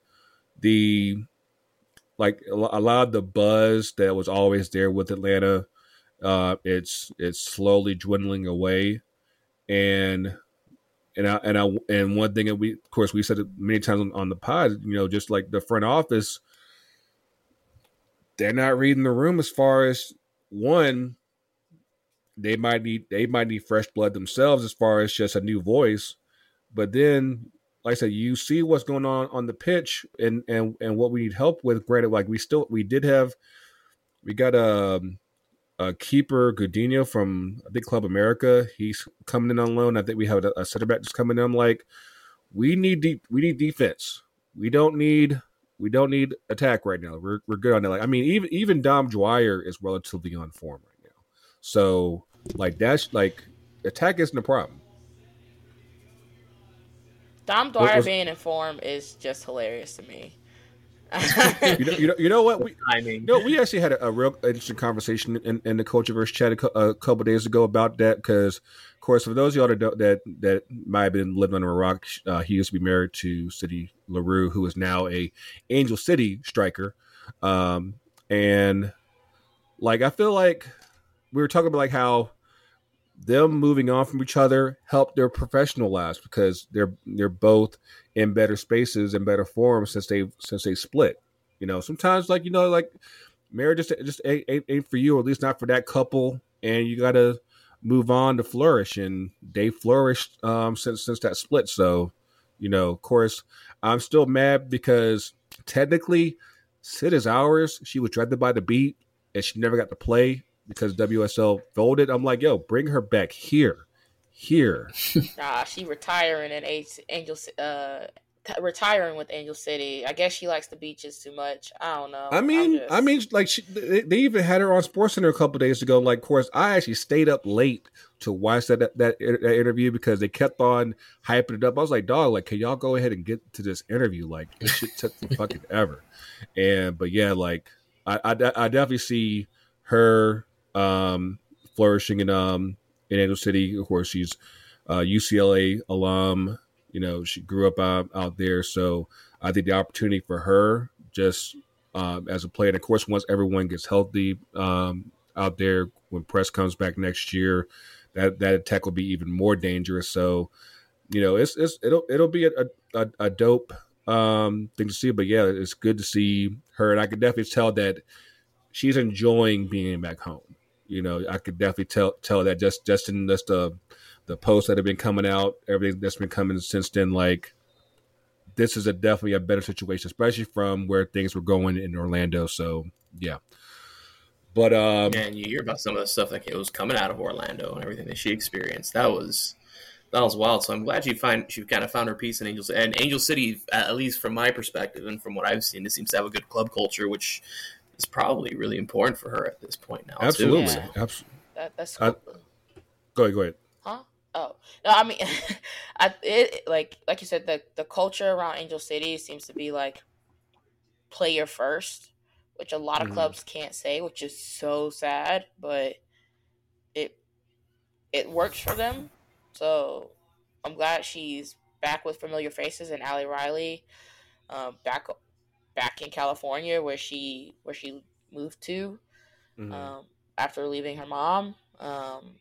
A: the like a lot of the buzz that was always there with Atlanta. Uh, it's it's slowly dwindling away, and and I and I and one thing that we of course we said it many times on, on the pod, you know, just like the front office, they're not reading the room as far as one. They might need they might need fresh blood themselves as far as just a new voice, but then like I said, you see what's going on on the pitch and and and what we need help with. Granted, like we still we did have we got a, a keeper Godinho from I think Club America. He's coming in on loan. I think we have a, a center back that's coming in. I'm like, we need deep we need defense. We don't need we don't need attack right now. We're we're good on that. Like I mean, even even Dom Dwyer is relatively on form right now. So like that's like attack isn't a problem.
B: Dom
A: What
B: Dwyer
A: was-
B: being in form is just hilarious to me.
A: You know, you know, you know what? We,
C: timing.
A: you know, we actually had a, a real interesting conversation in, in the Cultureverse chat a, cou- a couple days ago about that because, of course, for those of y'all that don't, that that might have been living under a rock, uh, he used to be married to Syd Leroux, who is now a Angel City striker, um, and like I feel like we were talking about like how them moving on from each other helped their professional lives because they're they're both in better spaces and better forms since they since they split. You know, sometimes like you know like marriage just just ain't, ain't, ain't for you, or at least not for that couple, and you got to move on to flourish. And they flourished um, since since that split. So, you know, of course, I'm still mad because technically, Syd is ours. She was drafted by the beat, and she never got to play because WSL folded. I'm like, yo, bring her back here, here.
B: Nah, she retiring in H- Angel uh retiring with Angel City. I guess she likes the beaches too much. I don't know.
A: I mean,
B: just-
A: I mean, like she, they, they even had her on SportsCenter a couple days ago. Like, of course, I actually stayed up late to watch that, that that that interview because they kept on hyping it up. I was like, dog, like, can y'all go ahead and get to this interview? Like, this shit took fucking ever. And but yeah, like, I, I I definitely see her um flourishing in um in Angel City. Of course, she's uh, UCLA alum. You know, she grew up out, out there, so I think the opportunity for her just um, as a player, and of course, once everyone gets healthy um, out there, when press comes back next year, that that attack will be even more dangerous. So, you know, it's, it's it'll it'll be a a, a dope um, thing to see. But yeah, it's good to see her, and I can definitely tell that she's enjoying being back home. You know, I could definitely tell tell that just just in just the the posts that have been coming out, everything that's been coming since then, like this is a definitely a better situation, especially from where things were going in Orlando. So yeah. But um
C: Man, you hear about some of the stuff that was coming out of Orlando and everything that she experienced. That was that was wild. So I'm glad she find she kind of found her peace in Angel And Angel City, at least from my perspective and from what I've seen, it seems to have a good club culture, which is probably really important for her at this point now. too.
A: absolutely.
B: Yeah.
A: Abs-
B: that, that's
A: I- go ahead, go ahead.
B: Huh? Oh no, I mean, I it like like you said, the the culture around Angel City seems to be like player first, which a lot of
A: Mhm.
B: clubs can't say, which is so sad, but it it works for them. So I'm glad she's back with familiar faces and Ali Riley, um, back back in California where she where she moved to
A: Mhm.
B: um, after leaving her mom, um,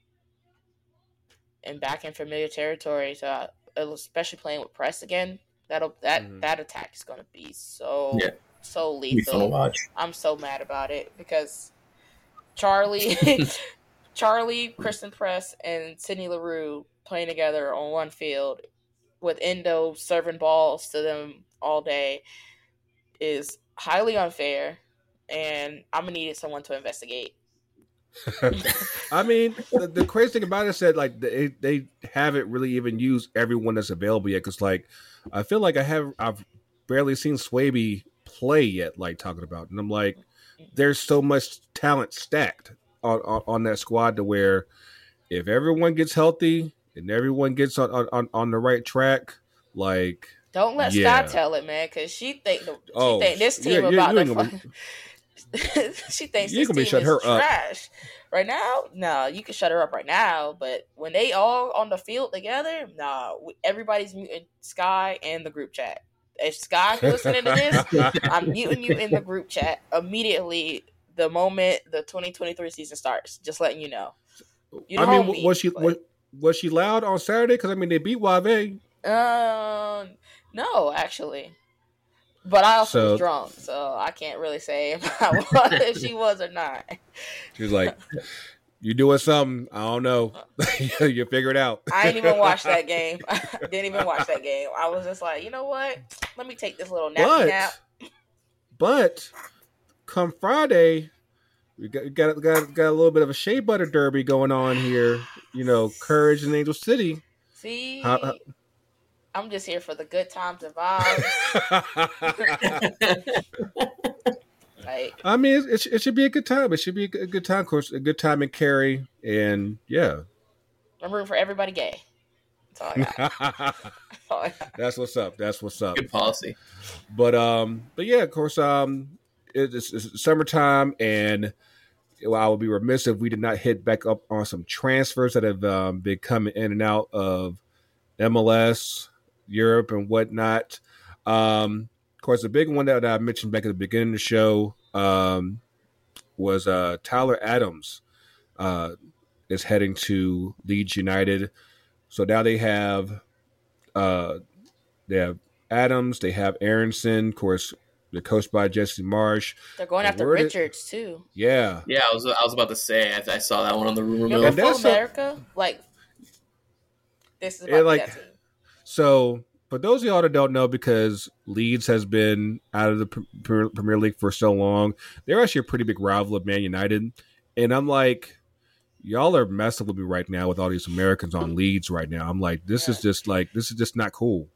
B: and back in familiar territory. So, especially playing with press again, that'll that
A: Mhm.
B: that attack is gonna be so
C: Yeah.
B: so
C: It'd be fun to
B: lethal. I'm so mad about it because Charlie, Charlie, Christen Press, and Sydney Leroux playing together on one field with Endo serving balls to them all day is highly unfair, and I'm gonna need someone to investigate.
A: I mean, the, the crazy thing about it is that like they they haven't really even used everyone that's available yet. Because like I feel like I have I've barely seen Swaby play yet. Like talking about, and I'm like, there's so much talent stacked on on, on that squad to where if everyone gets healthy and everyone gets on on, on the right track, like
B: Don't let
A: Yeah.
B: Scott tell it, man, because she think the, she
A: Oh,
B: think this team
A: yeah,
B: about
A: you
B: to.
A: ain't gonna
B: she thinks
A: You
B: this team
A: shut
B: is
A: her up.
B: trash right now. No, you can shut her up right now, but when they all on the field together, nah, everybody's muting Sky and the group chat. If Sky listening to this, I'm muting you in the group chat immediately. The moment the 2023 season starts, just letting you know. You
A: I mean,
B: me,
A: was she
B: but-
A: was, was she loud on Saturday? Because I mean, they beat Wave.
B: Um, no, actually. But I also
A: So-
B: was drunk, so I can't really say if, I was, if she was or not.
A: She was like, "You doing something? I don't know. you figure it out."
B: I didn't even watch that game. I didn't even watch that game. I was just like, you know what? Let me take this little nappy
A: but
B: nap.
A: but come Friday, we got got got got a little bit of a shea butter derby going on here. You know, Courage and Angel City.
B: See,
A: How- how-
B: I'm just here for the good times and vibes. like,
A: I mean, it, it, it should be a good time. It should be a good, a good time, of course, a good time in Cary, and yeah,
B: I'm rooting for everybody gay. That's all That's all I got.
A: That's what's up. That's what's up.
C: Good policy.
A: But um, but yeah, of course, um, it- it's, it's summertime, and well, I would be remiss if we did not hit back up on some transfers that have um, been coming in and out of MLS, Europe, and whatnot. Um, of course, the big one that I mentioned back at the beginning of the show um, was uh, Tyler Adams uh, is heading to Leeds United. So now they have uh, they have Adams, they have Aaronson, of course, they're coached by Jesse Marsch.
B: They're going
A: The
B: after
A: word is-
B: Richards too.
A: Yeah,
C: Yeah, I was I was about to say I, I saw that one on the rumor mill.
B: Remember Full America? Like this is about
A: Yeah, like-
B: that team.
A: So, for those of y'all that don't know, because Leeds has been out of the Pre- Pre- Premier League for so long, they're actually a pretty big rival of Man United. And I'm like, y'all are messing with me right now with all these Americans on Leeds right now. I'm like, this is just like, this is just not cool.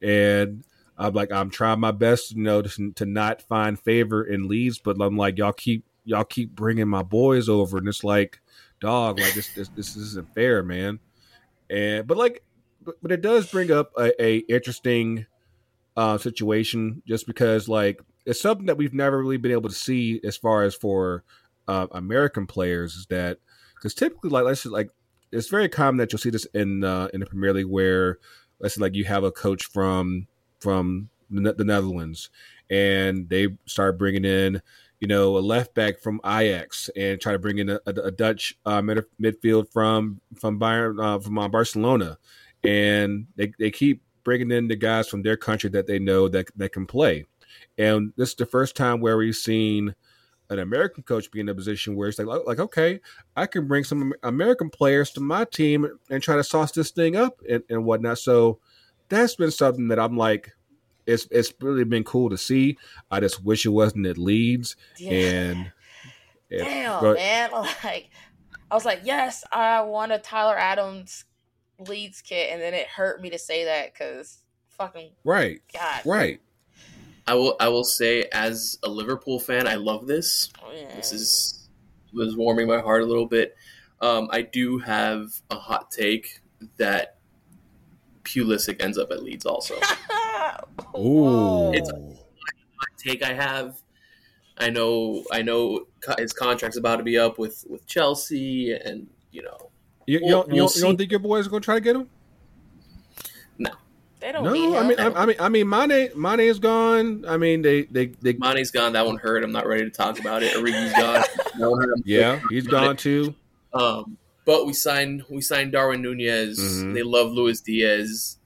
A: And I'm like, I'm trying my best, you know, to, to not find favor in Leeds, but I'm like, y'all keep y'all keep bringing my boys over, and it's like, dog, like this this, this isn't fair, man. And but like but, but it does bring up a, a interesting uh, situation just because like it's something that we've never really been able to see as far as for uh, American players is that because typically like let's like it's very common that you'll see this in uh, in the Premier League where let's say like you have a coach from from the, the Netherlands and they start bringing in you know a left back from Ajax and try to bring in a, a, a Dutch uh, mid, midfield from from Bayern uh, from uh, Barcelona and they, they keep bringing in the guys from their country that they know that that can play. And this is the first time where we've seen an American coach be in a position where it's like, like okay, I can bring some American players to my team and try to sauce this thing up and, and whatnot. So that's been something that I'm like, it's it's really been cool to see. I just wish it wasn't at Leeds and yeah,
B: Damn,
A: but-
B: man. Like, I was like, yes, I want a Tyler Adams Leeds kit, and then it hurt me to say that because fucking
A: right,
B: God.
A: right.
C: I will I will say as a Liverpool fan, I love this.
B: Oh, yeah.
C: This is was warming my heart a little bit. Um, I do have a hot take that Pulisic ends up at Leeds also.
A: Ooh,
C: It's- a hot take I have. I know I know his contract's about to be up with with Chelsea, and you know
A: you, you,
C: we'll-
A: don't, you,
C: we'll
A: don't, you don't think your boys are gonna try to get him?
B: No, they don't need
A: No, I
B: him.
A: mean, I, I mean, I mean, Mane, Mane is gone. I mean, they, they, they.
C: Mane's gone. That one hurt. I'm not ready to talk about it. Origi's gone. That one hurt.
A: Yeah, he's gone too.
C: Um, but we signed we signed Darwin Nunez.
A: Mhm.
C: They love Luis Diaz.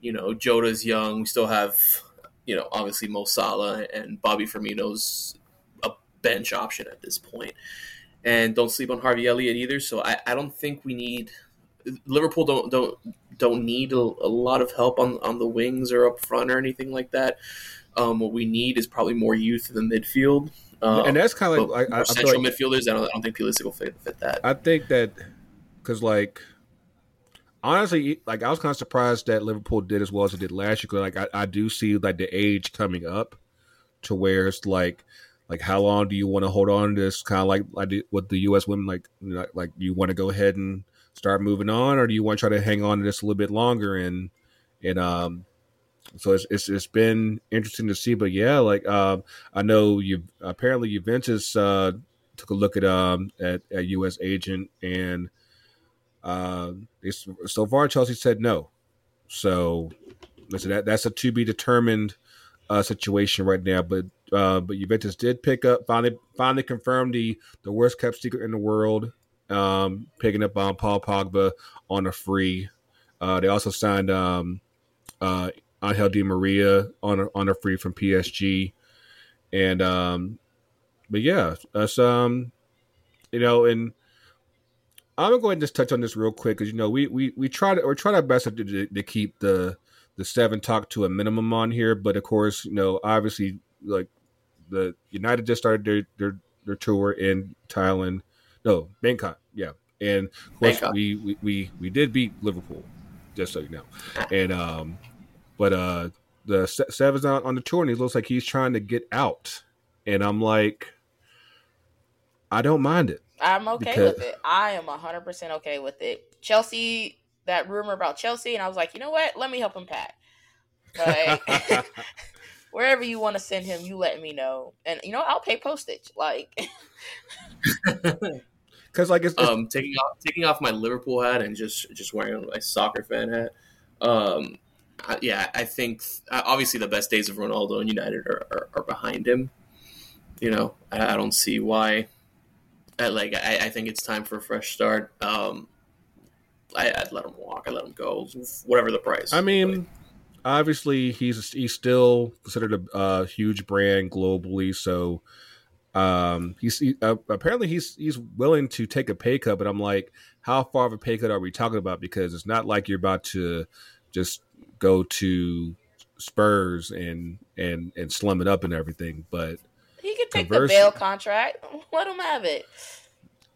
C: You know, Jota's young. We still have, you know, obviously Mo Salah and Bobby Firmino's a bench option at this point. And don't sleep on Harvey Elliott either. So I, I don't think we need Liverpool don't don't don't need a, a lot of help on on the wings or up front or anything like that. Um, what we need is probably more youth in the midfield. Um,
A: and that's kind of like, I, I
C: central
A: like
C: midfielders. I don't, I don't think Pulisic will fit, fit that.
A: I think that because like honestly, like I was kind of surprised that Liverpool did as well as it did last year. like I, I do see like the age coming up to where it's like like how long do you want to hold on to this kind of like like the- with the U.S. women like like you want to go ahead and start moving on or do you want to try to hang on to this a little bit longer and and um so it's it's, it's been interesting to see but yeah like um I know you apparently Juventus uh took a look at um at a U.S. agent and uh so far Chelsea said no so listen that that's a to be determined uh situation right now but uh but Juventus did pick up finally finally confirmed the the worst kept secret in the world um picking up on Paul Pogba on a free. Uh they also signed um uh Angel Di Maria on a, on a free from PSG and um but yeah that's um you know and I'm gonna go ahead and just touch on this real quick because you know we we we try to or try our best to, to, to keep the the seven talk to a minimum on here, but of course you know obviously like the United just started their their, their tour in Thailand, no Bangkok, yeah, and of course we, we we we did beat Liverpool, just so you know, and um, but uh the Se- Seven's on, on the tour and he looks like he's trying to get out, and I'm like, I don't mind it.
B: I'm okay
A: Because-
B: with it. I am 100% okay with it. Chelsea that rumor about Chelsea, and I was like, you know what? Let me help him pack. Like, wherever you want to send him, you let me know, and you know I'll pay postage. Like,
A: Because like it's, it's
C: um, taking off taking off my Liverpool hat and just just wearing my soccer fan hat. Um, I, yeah, I think uh, obviously the best days of Ronaldo and United are, are, are behind him. You know, I, I don't see why. I, like, I, I think it's time for a fresh start. Um, I, I'd let him walk. I'd let him go, whatever the price.
A: I mean, obviously he's he's still considered a, a huge brand globally, so um, he's he, uh, apparently he's he's willing to take a pay cut. But I'm like, how far of a pay cut are we talking about? Because it's not like you're about to just go to Spurs and and and slum it up and everything. But
B: he could take
A: Converse-
B: the Bale contract. Let him have it.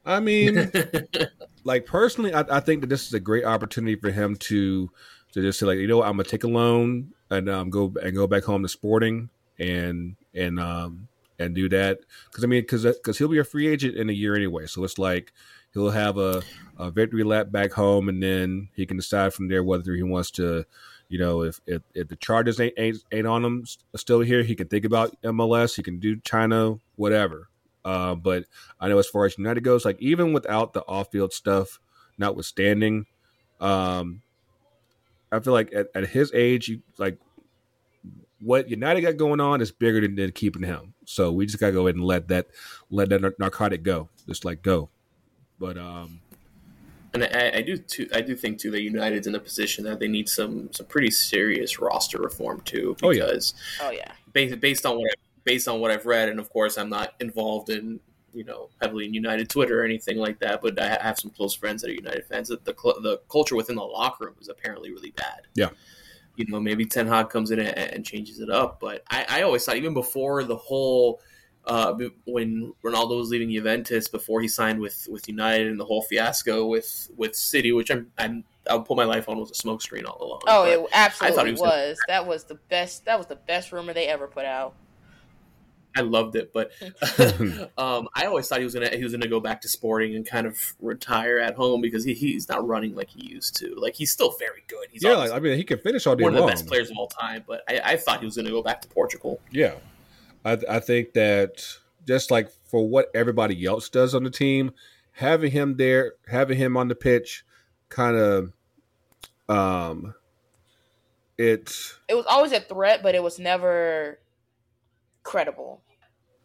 A: I mean, like personally, I, I think that this is a great opportunity for him to to just say like, you know, what, I'm gonna take a loan and um, go and go back home to Sporting and and um and do that because I mean because because he'll be a free agent in a year anyway, so it's like he'll have a, a victory lap back home and then he can decide from there whether he wants to. You know, if, if if the charges ain't, ain't ain't on him still here, he can think about MLS. He can do China, whatever. Uh, but I know as far as United goes, like even without the off field stuff, notwithstanding, um, I feel like at, at his age, you like what United got going on is bigger than, than keeping him. So we just gotta go ahead and let that let that narcotic go, just like go. But um,
C: And I, I do too. I do think too that United's in a position that they need some some pretty serious roster reform too.
A: Oh, yeah.
C: Because
B: Oh yeah.
C: based based on what I, based on what I've read, and of course I'm not involved in you know heavily in United Twitter or anything like that, but I have some close friends that are United fans. That the cl- the culture within the locker room is apparently really bad.
A: Yeah.
C: You know, maybe Ten Hag comes in and, and changes it up, but I, I always thought even before the whole uh, when Ronaldo was leaving Juventus before he signed with, with United and the whole fiasco with, with City, which I'm, I'm I'll put my life on was a smokescreen all along.
B: Oh, it absolutely
C: he
B: was.
C: was
B: That was the best. That was the best rumor they ever put out.
C: I loved it, but um, I always thought he was gonna he was gonna go back to Sporting and kind of retire at home because he, he's not running like he used to. Like he's still very good. He's
A: yeah, like, I mean, he can finish all day
C: one of the best players of all time. But I, I thought he was gonna go back to Portugal.
A: Yeah, I I think that just like for what everybody else does on the team, having him there, having him on the pitch, kind of, um, it's
B: It was always a threat, but it was never credible.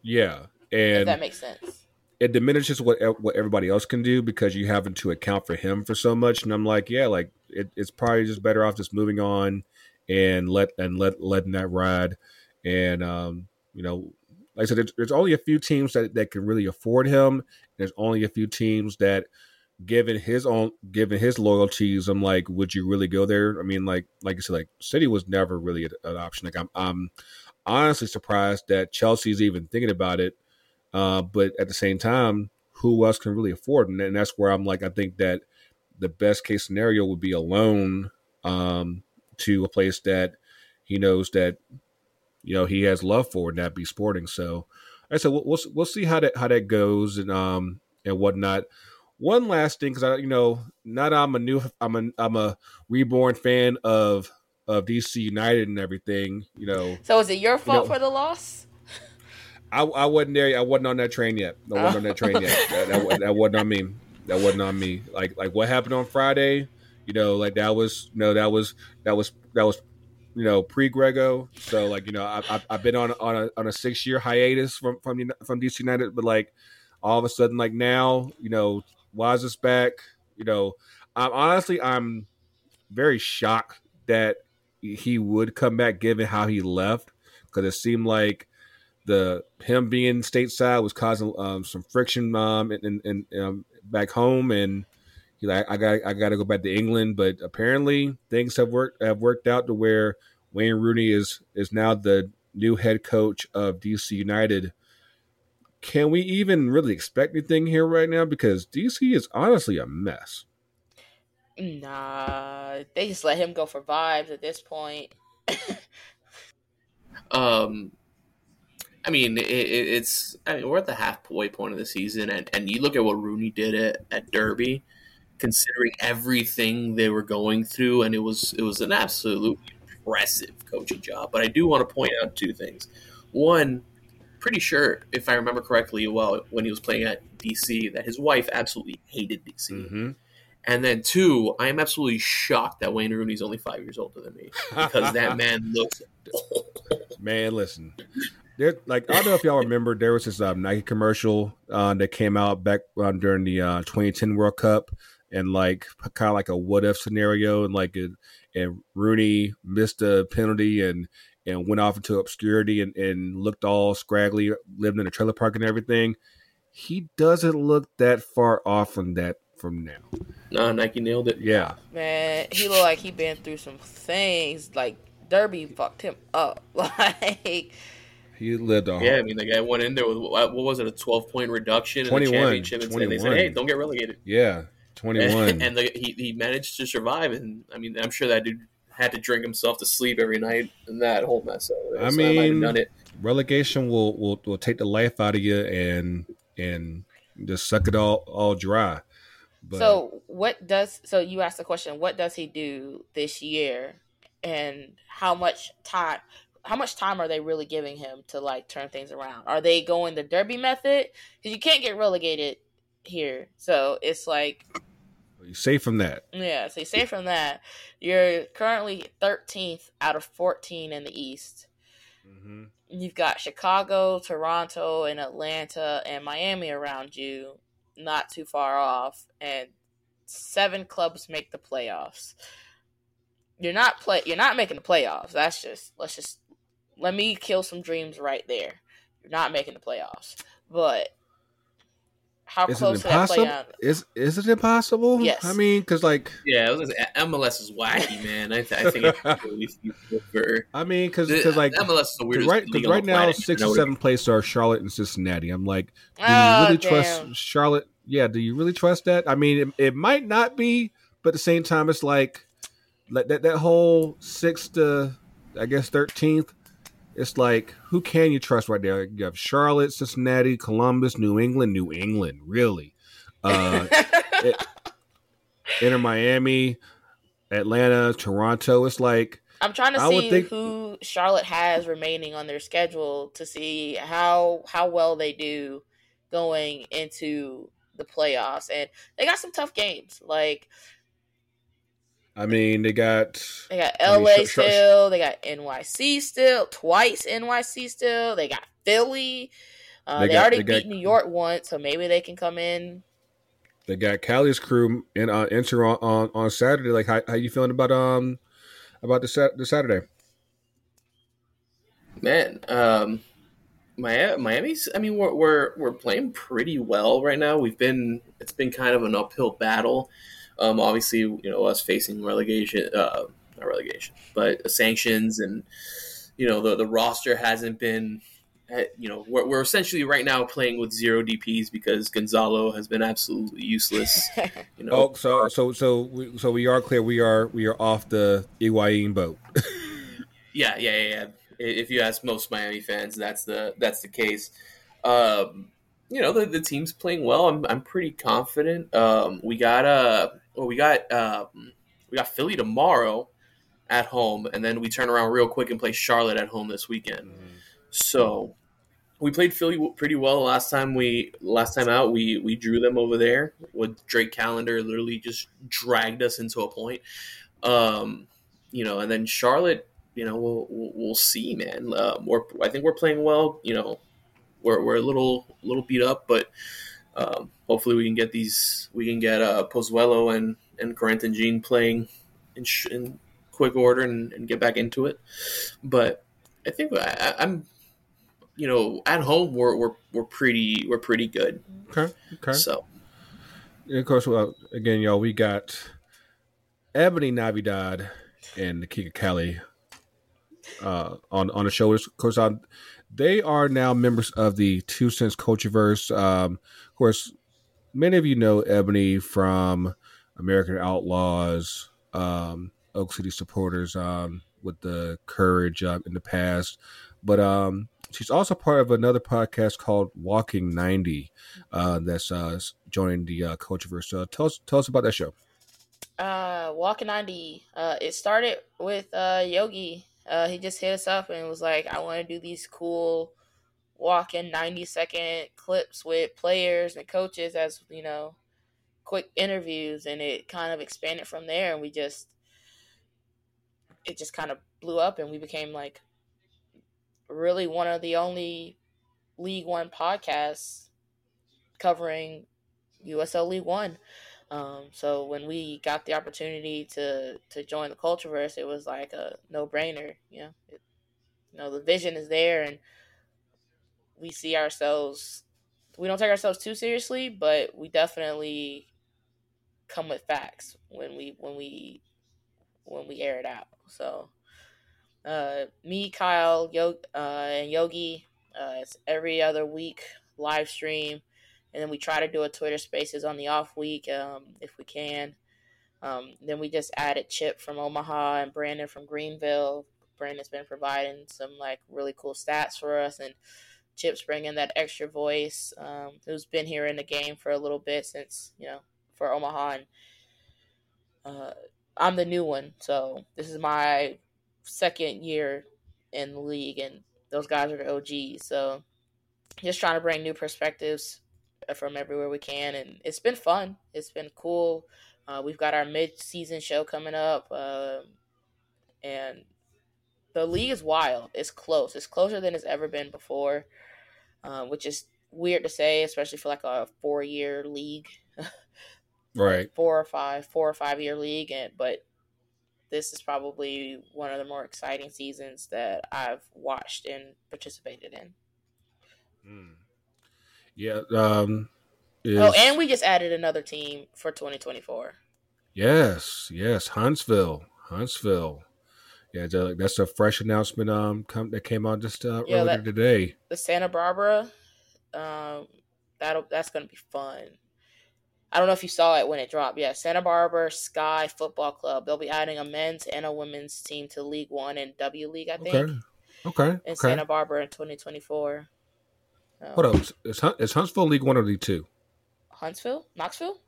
A: Yeah, and
B: that makes sense.
A: it diminishes what what everybody else can do because you having to account for him for so much. And I'm like, yeah, like it, it's probably just better off just moving on and let and let letting that ride. And um, you know, like I said, there's, there's only a few teams that that can really afford him. There's only a few teams that, given his own, given his loyalties, I'm like, would you really go there? I mean, like like I said, like City was never really an, an option. Like I'm, I'm honestly surprised that Chelsea's even thinking about it. Uh, but at the same time, who else can really afford? And, and that's where I'm like, I think that the best case scenario would be a loan um, to a place that he knows that you know he has love for, and that be Sporting. So, I said we'll, we'll we'll see how that how that goes and um and whatnot. One last thing, because I you know not I'm a new I'm a I'm a reborn fan of of DC United and everything. You know,
B: So is it your fault
A: know-
B: for the loss?
A: I, I wasn't there. I wasn't on that train yet. I wasn't on that train yet. Oh. That, that, that wasn't on me. That wasn't on me. Like like what happened on Friday. You know, like that was you know that was that was that was you know pre Grego. So like you know I, I I've been on on a on a six year hiatus from from from DC United, but like all of a sudden like now you know why is this back? You know, I'm honestly I'm very shocked that he would come back given how he left because it seemed like the him being stateside was causing um, some friction um, in, in, in um, back home, and he's like, I got I got to go back to England. But apparently, things have worked have worked out to where Wayne Rooney is is now the new head coach of DC United. Can we even really expect anything here right now? Because DC is honestly a mess.
B: Nah, they just let him go for vibes at this point.
C: Um, I mean, it, it, it's I mean we're at the halfway point of the season, and, and you look at what Rooney did at, at Derby, considering everything they were going through, and it was it was an absolutely impressive coaching job. But I do want to point out two things. One, pretty sure if I remember correctly, well, when he was playing at DC, that his wife absolutely hated DC.
A: Mm-hmm.
C: And then two, I am absolutely shocked that Wayne Rooney's only five years older than me because that man looks.
A: Man, listen. There, like I don't know if y'all remember, there was this um, Nike commercial uh, that came out back um, during the uh, 2010 World Cup, and like kind of like a what if scenario, and like it, and Rooney missed a penalty and and went off into obscurity and, and looked all scraggly, lived in a trailer park and everything. He doesn't look that far off from that from now.
C: No, Nike nailed it.
A: Yeah,
B: Man, he looked like he been through some things. Like Derby fucked him up. Like
A: he lived a
C: Yeah, I mean the guy went in there with what what was it a twelve point reduction in
A: 21,
C: the championship, and they said, "Hey, don't get relegated."
A: yeah, 21.
C: and the, he he managed to survive, and I mean I'm sure that dude had to drink himself to sleep every night in that whole mess. So,
A: I
C: so might
A: mean,
C: done it.
A: relegation will, will will take the life out of you and and just suck it all all dry. But
B: so what does so you asked the question, what does he do this year and how much time how much time are they really giving him to like turn things around? Are they going the derby method? Because you can't get relegated here. So it's like
A: you safe from that.
B: Yeah, so you say from that, you're currently 13th out of 14 in the East.
A: Mm-hmm.
B: You've got Chicago, Toronto, and Atlanta and Miami around you, not too far off, and seven clubs make the playoffs. You're not play. You're not making the playoffs. That's just let's just let me kill some dreams right there. You're not making the playoffs, but how
A: Is it
B: close to that
A: impossible?
B: playoff?
A: Is is it impossible?
B: Yes.
A: I mean, because like
C: Yeah, it was, MLS is wacky, man. I, th- I think it's really feasible for
A: I mean, because because like
C: MLS is the weirdest
A: right,
C: league
A: cause right now,
C: planet.
A: six or seven places are Charlotte and Cincinnati. I'm like, do you
B: Oh,
A: really
B: damn.
A: trust Charlotte? Yeah, do you really trust that? I mean, it, it might not be, but at the same time, it's like like that that whole sixth to I guess thirteenth. It's like who can you trust right there? You have Charlotte, Cincinnati, Columbus, New England, New England, really. Uh, Inter Miami, Atlanta, Toronto. It's like
B: I'm trying to
A: I
B: see
A: think-
B: who Charlotte has remaining on their schedule to see how how well they do going into the playoffs, and they got some tough games. Like
A: I mean, they got
B: they got
A: I mean,
B: LA
A: sh- sh-
B: still, they got NYC still, twice NYC still. They got Philly. Uh,
A: They
B: they,
A: got-
B: already
A: they got-
B: beat New York once, so maybe they can come in.
A: They got Callie's crew in uh, enter on, on on Saturday. Like, how how you feeling about um about the sat the Saturday?
C: Man, um, Miami, Miami's. I mean, we're, we're we're playing pretty well right now. We've been. It's been kind of an uphill battle. Um, obviously, you know, us facing relegation, uh, not relegation, but sanctions, and you know, the the roster hasn't been. eh, You know, we're, we're essentially right now playing with zero DPS because Gonzalo has been absolutely useless. You know,
A: Oh, so so so we, so we are clear. We are we are off the Higuain boat.
C: Yeah, yeah, yeah, yeah. If you ask most Miami fans, that's the that's the case. Um, you know, the, the team's playing well. I'm I'm pretty confident. Um, we got uh, well, we got um, we got Philly tomorrow at home, and then we turn around real quick and play Charlotte at home this weekend. So we played Philly pretty well last time we last time out. We we drew them over there with Drake Callender literally just dragged us into a point. Um, you know, and then Charlotte, you know, we'll we'll, we'll see, man. Um, we're I think we're playing well. You know, we're we're a little little beat up, but um, hopefully we can get these we can get uh, Pozuelo and and Grant and Jean playing in, sh- in quick order and, and get back into it. But I think I, I'm, you know, at home we're we're we're pretty we're pretty good.
A: Okay, okay.
C: So
A: And of course, well, again, y'all, we got Ebony Navidad and Kika Kelly uh, on on the show. Of course, on they are now members of the Two Cents Cultureverse. Um, of course, many of you know Ebony from American Outlaws, um, Oak City supporters um, with the courage uh, in the past. But um, she's also part of another podcast called Walking Ninety. Uh, that's uh, joined the uh, Cultureverse. Uh, tell us tell us about that show.
B: Uh, Walking 90. Uh, it started with uh, Yogi. Uh, he just hit us up and was like, I want to do these cool walking 90 second clips with players and coaches as, you know, quick interviews. And it kind of expanded from there. And we just, it just kind of blew up and we became like really one of the only League One podcasts covering USL League One. Um, so when we got the opportunity to to join the Cultureverse, it was like a no brainer. You know, it, you know the vision is there, and we see ourselves. We don't take ourselves too seriously, but we definitely come with facts when we when we when we air it out. So, uh, me, Kyle, Yo, uh, and Yogi, uh, it's every other week live stream and then we try to do a Twitter Spaces on the off week um, if we can. Um, then we just added Chip from Omaha and Brandon from Greenville. Brandon's been providing some like really cool stats for us, and Chip's bringing that extra voice. Um, who's been here in the game for a little bit since you know for Omaha, and uh, I'm the new one, so this is my second year in the league, and those guys are the OGs. So just trying to bring new perspectives from everywhere we can, and it's been fun. It's been cool. Uh, we've got our mid-season show coming up, uh, and the league is wild. It's close. It's closer than it's ever been before, uh, which is weird to say, especially for like a four-year league,
A: right?
B: Four or five, four or five-year league, and but this is probably one of the more exciting seasons that I've watched and participated in.
A: Mm. Yeah. Um,
B: is... Oh, and we just added another team for 2024.
A: Yes, yes, Huntsville, Huntsville. Yeah, that's a fresh announcement um come, that came out just uh, yeah, earlier that, today.
B: The Santa Barbara, um, that'll that's gonna be fun. I don't know if you saw it when it dropped. Yeah, Santa Barbara Sky Football Club. They'll be adding a men's and a women's team to League One and W League. I think.
A: Okay. Okay. In okay.
B: Santa Barbara in 2024.
A: Hold up, is, is Huntsville League One or League Two?
B: Huntsville, Knoxville.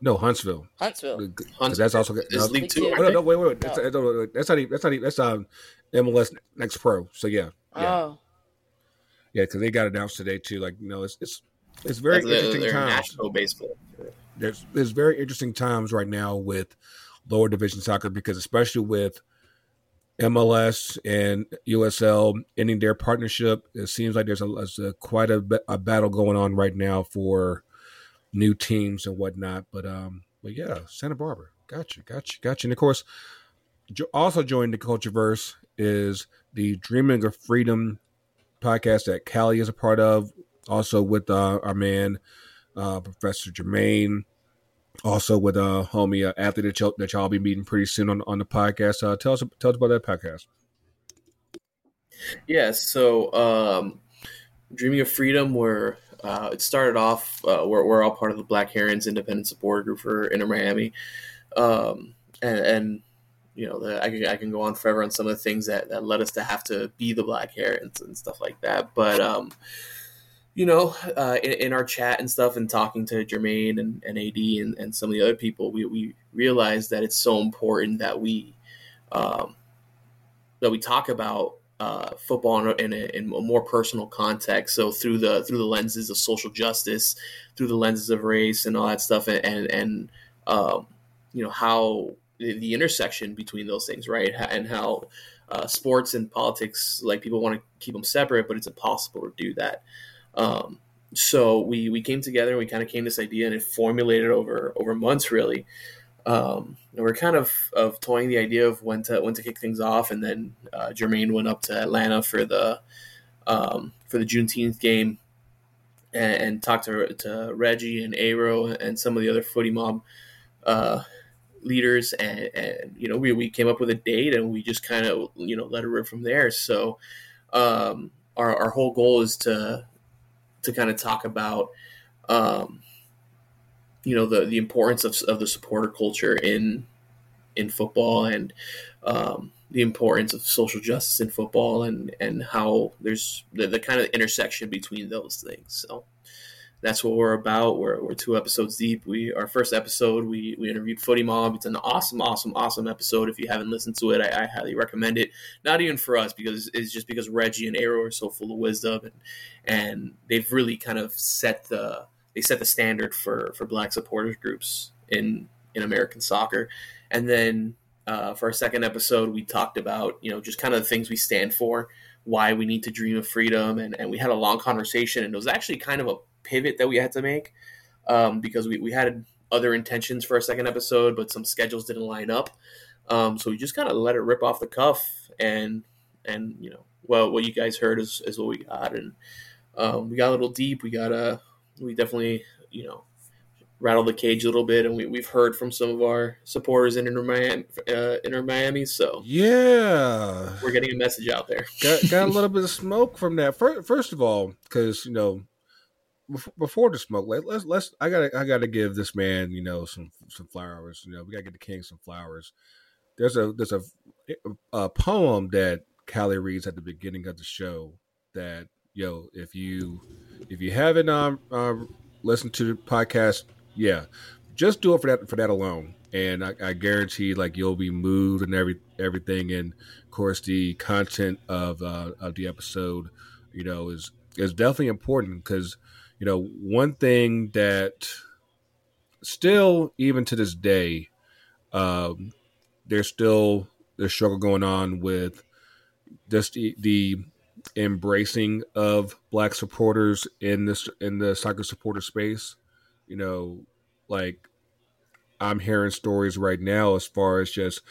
A: No, Huntsville.
B: Huntsville.
C: Huntsville.
A: That's also
C: is League Two.
A: No, no, wait, wait, wait. That's, no. that's not even. That's not even. That's um, MLS Next Pro. So yeah. yeah.
B: Oh.
A: Yeah, because they got announced today too. Like you know, it's it's it's very that's interesting times.
C: National baseball.
A: There's there's very interesting times right now with lower division soccer because especially with MLS and USL ending their partnership. It seems like there's a, a quite a, a, battle going on right now for new teams and whatnot. But um, but yeah, Santa Barbara, gotcha, gotcha, gotcha. And of course, also joining the Cultureverse is the Dreaming of Freedom podcast that Callie is a part of. Also with uh, our man, uh, Professor Jermaine also with uh homie uh, athlete that y'all, that y'all be meeting pretty soon on on the podcast. Uh, tell us tell us about that podcast.
C: Yeah, so um, Dreaming of Freedom, where uh, it started off, uh, we're, we're all part of the Black Herons Independent Support Group for Inter Miami, um, and, and you know the, I can I can go on forever on some of the things that, that led us to have to be the Black Herons and stuff like that, but um, you know, uh, in, in, our chat and stuff and talking to Jermaine and, and AD and, and some of the other people, we, we realized that it's so important that we um, that we talk about uh, football in a, in, a, more personal context. So through the through the lenses of social justice, through the lenses of race and all that stuff, and and, and um, you know how the, the, intersection between those things, right, and how uh, sports and politics, like people want to keep them separate, but it's impossible to do that. Um, so we we came together and we kind of came this idea and it formulated over over months really. Um, and we're kind of of toying the idea of when to when to kick things off, and then uh, Jermaine went up to Atlanta for the um, for the Juneteenth game and, and, talked to to Reggie and Aero and some of the other footy mob uh, leaders, and, and you know we we came up with a date and we just kind of you know let it rip from there. So um, our our whole goal is to to kind of talk about, um, you know, the the importance of, of the supporter culture in in football and um, the importance of social justice in football and and how there's the, the kind of intersection between those things. So that's what we're about. We're, we're two episodes deep. We our first episode we we interviewed Footy Mob. It's an awesome, awesome, awesome episode. If you haven't listened to it, I, I highly recommend it. Not even for us because it's just because Reggie and Arrow are so full of wisdom and and they've really kind of set the they set the standard for for black supporters groups in in American soccer. And then uh, for our second episode, we talked about you know just kind of the things we stand for, why we need to dream of freedom, and, and we had a long conversation. And it was actually kind of a pivot that we had to make um, because we, we had other intentions for our second episode, but some schedules didn't line up. Um, so we just kind of let it rip off the cuff, and and you know, well, what you guys heard is, is what we got, and um, we got a little deep. We got a, we definitely, you know, rattled the cage a little bit, and we, we've heard from some of our supporters in Inter Miami, uh, Inter Miami. So
A: Yeah,
C: we're getting a message out there.
A: got, got a little bit of smoke from that. First, first of all, because you know, bef- before the smoke, let, let's let's I gotta I gotta give this man you know some some flowers. You know, we gotta get the king some flowers. There's a there's a a poem that Callie reads at the beginning of the show that yo if you if you haven't um, um listened to the podcast yeah just do it for that for that alone and I, I guarantee like you'll be moved and every everything and of course the content of uh, of the episode you know is is definitely important because you know one thing that still even to this day um there's still the struggle going on with just the, the embracing of black supporters in this in the soccer supporter space. You know like i'm hearing stories right now as far as just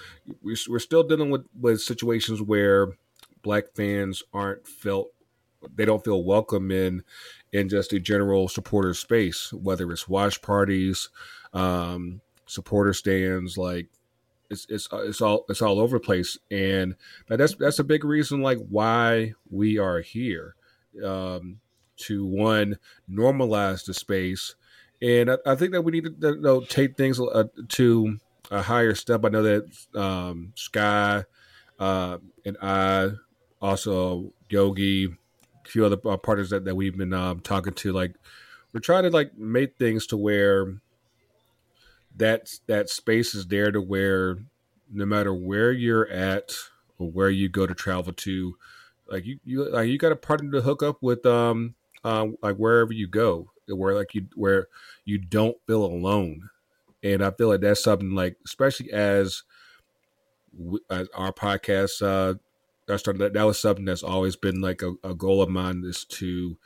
A: we- we're still dealing with with situations where black fans aren't felt they don't feel welcome in in just a general supporter space whether it's watch parties um supporter stands like it's it's it's all it's all over the place and that's that's a big reason like why we are here um to one normalize the space and I, I think that we need to you know, take things uh, to a higher step. I know that um, Sky uh, and I, also Yogi, few other uh, partners that, that we've been um, talking to, like we're trying to like make things to where that that space is there to where no matter where you're at or where you go to travel to, like you you like you got a partner to hook up with um um like wherever you go where like you where you don't feel alone. And i feel like that's something like especially as, as our podcast uh that that, that was something that's always been like a, a goal of mine is to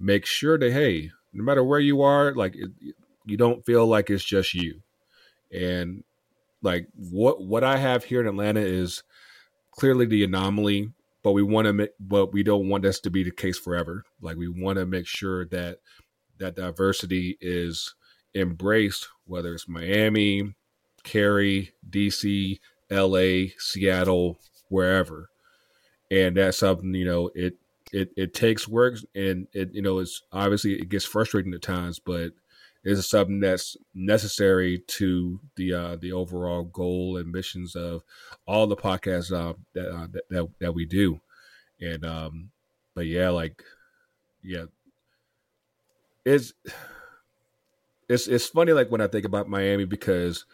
A: make sure that hey no matter where you are like it, you don't feel like it's just you and like what what i have here in atlanta is clearly the anomaly but we want to make but we don't want this to be the case forever like we want to make sure that that diversity is embraced, whether it's Miami, Cary, DC, LA, Seattle, wherever. And that's something, you know, it it it takes work and it you know it's obviously it gets frustrating at times, but it's something that's necessary to the uh the overall goal and missions of all the podcasts uh, that, uh, that that that we do. And um but yeah, like yeah, it's it's it's funny like when I think about Miami because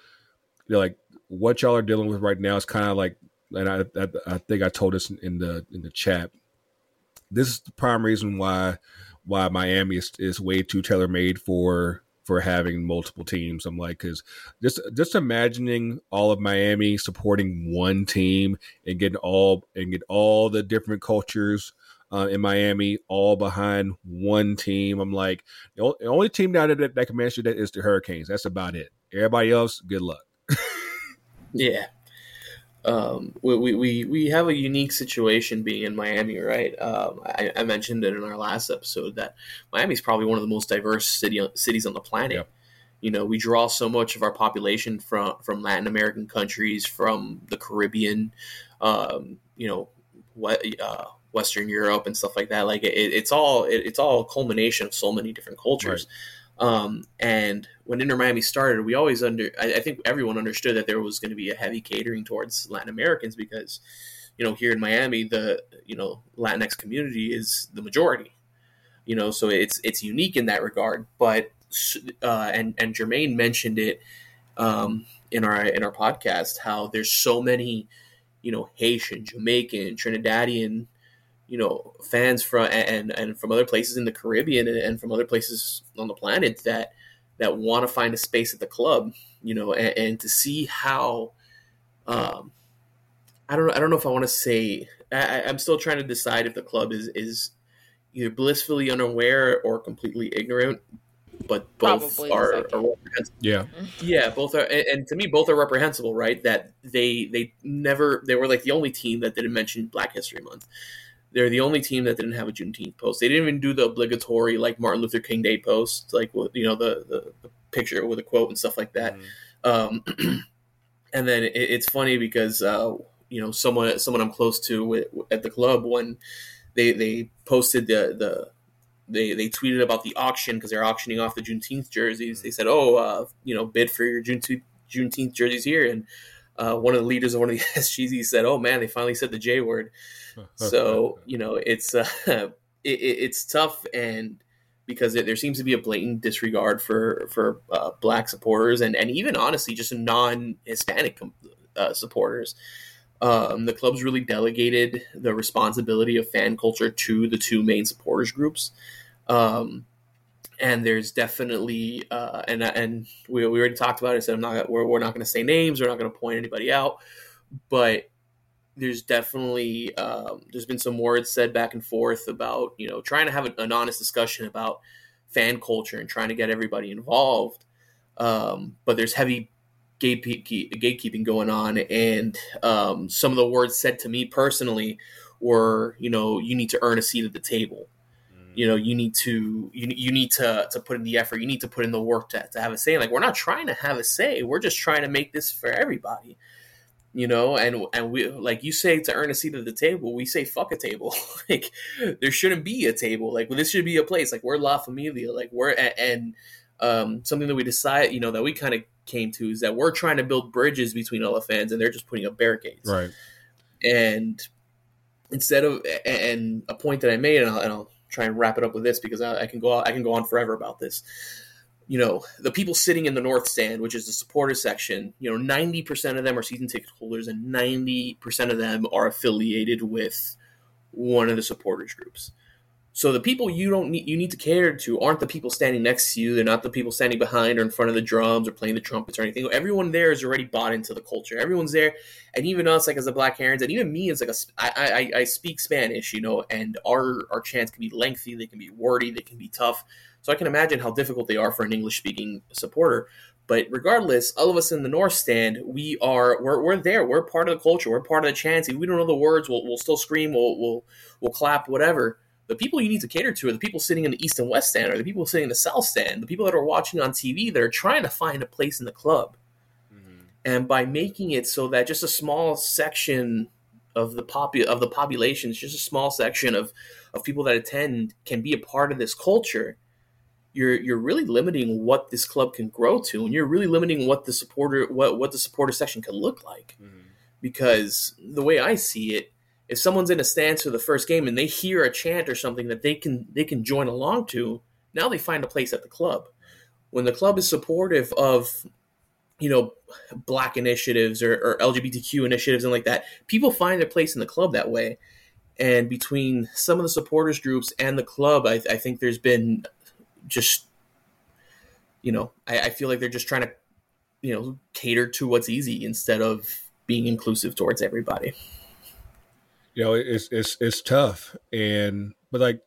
A: you know, like what y'all are dealing with right now is kind of like and I, I I think I told this in the in the chat. This is the prime reason why why Miami is, is way too tailor made for for having multiple teams. I'm like, because just just imagining all of Miami supporting one team and getting all and get all the different cultures uh, in Miami, all behind one team. I'm like, the only team there that, that can manage that is the Hurricanes. That's about it. Everybody else, good luck.
C: Yeah. Um, we, we, we, we have a unique situation being in Miami, right? Um, I, I mentioned it in our last episode that Miami is probably one of the most diverse city, cities on the planet. You know, we draw so much of our population from, from Latin American countries, from the Caribbean, um, you know, what, uh, Western Europe and stuff like that. Like it, it's all it, it's all a culmination of so many different cultures. Um, and when Inter Miami started, we always under I, I think everyone understood that there was going to be a heavy catering towards Latin Americans because you know here in Miami the you know Latinx community is the majority. You know, so it's it's unique in that regard. But uh, and and Jermaine mentioned it um, in our in our podcast how there's so many you know Haitian, Jamaican, Trinidadian you know fans from and and from other places in the Caribbean and from other places on the planet that that want to find a space at the club, you know, and, and to see how um, I don't I don't know if I want to say I, am still trying to decide if the club is is either blissfully unaware or completely ignorant, but both Probably are, are
A: yeah.
C: Yeah both are and, and, to me both are reprehensible right? That they they never they were like the only team that didn't mention Black History Month they're the only team that didn't have a Juneteenth post. They didn't even do the obligatory like Martin Luther King Day post, like you know the the, the picture with a quote and stuff like that. Mm. Um, and then it, it's funny because uh, you know someone someone I'm close to at the club when they they posted the the they they tweeted about the auction because they're auctioning off the Juneteenth jerseys. They said, "Oh, uh, you know, bid for your Juneteenth Juneteenth jerseys here." And uh, one of the leaders of one of the SGZ said, "Oh man, they finally said the J word." so you know it's uh, it, it's tough and because it, there seems to be a blatant disregard for for uh, black supporters and and even honestly just non-Hispanic uh, supporters. Um, the club's really delegated the responsibility of fan culture to the two main supporters groups. Um, and there's definitely uh, and and we, we already talked about it. So I'm not we're, we're not going to say names. We're not going to point anybody out, but there's definitely um, there's been some words said back and forth about you know trying to have an honest discussion about fan culture and trying to get everybody involved. Um, but there's heavy gatekeeping going on, and um, some of the words said to me personally were you know you need to earn a seat at the table. You know, you need to you, you need to to put in the effort. You need to put in the work to, to have a say. Like we're not trying to have a say. We're just trying to make this for everybody you know? And and we like you say to earn a seat at the table we say fuck a table. Like there shouldn't be a table. Like well, this should be a place. Like we're la familia. Like we're and um, something that we decide you know that we kind of came to is that we're trying to build bridges between all the fans and they're just putting up barricades.
A: Right.
C: And instead of and a point that i made and i'll, and I'll try and wrap it up with this because I, I can go i can go on forever about this you know, the people sitting in the north stand, which is the supporter section, you know, 90% of them are season ticket holders and 90% of them are affiliated with one of the supporters groups. So the people you don't need you need to cater to aren't the people standing next to you. They're not the people standing behind or in front of the drums or playing the trumpets or anything. Everyone there is already bought into the culture. Everyone's there, and even us, like as a Black Herons, and even me as like a I, I, I speak Spanish, you know, and our our chants can be lengthy, they can be wordy, they can be tough. So I can imagine how difficult they are for an English speaking supporter. But regardless, all of us in the North Stand, we are we're, we're there. We're part of the culture. We're part of the chanting. We don't know the words. We'll, we'll still scream. We'll, we'll we'll clap. Whatever. The people you need to cater to are the people sitting in the East and West Stand, or the people sitting in the South Stand, the people that are watching on TV that are trying to find a place in the club. Mm-hmm. And by making it so that just a small section of the popu- of the population, just a small section of of people that attend, can be a part of this culture you're you're really limiting what this club can grow to, and you're really limiting what the supporter what what the supporter section can look like. Mm-hmm. Because the way I see it, if someone's in a stance for the first game and they hear a chant or something that they can they can join along to, now they find a place at the club. When the club is supportive of you know black initiatives or, or lgbtq initiatives and like that people find their place in the club that way and between some of the supporters groups and the club I, I, think there's been just you know I, I feel like they're just trying to you know cater to what's easy instead of being inclusive towards everybody
A: you know it's it's it's tough. And but like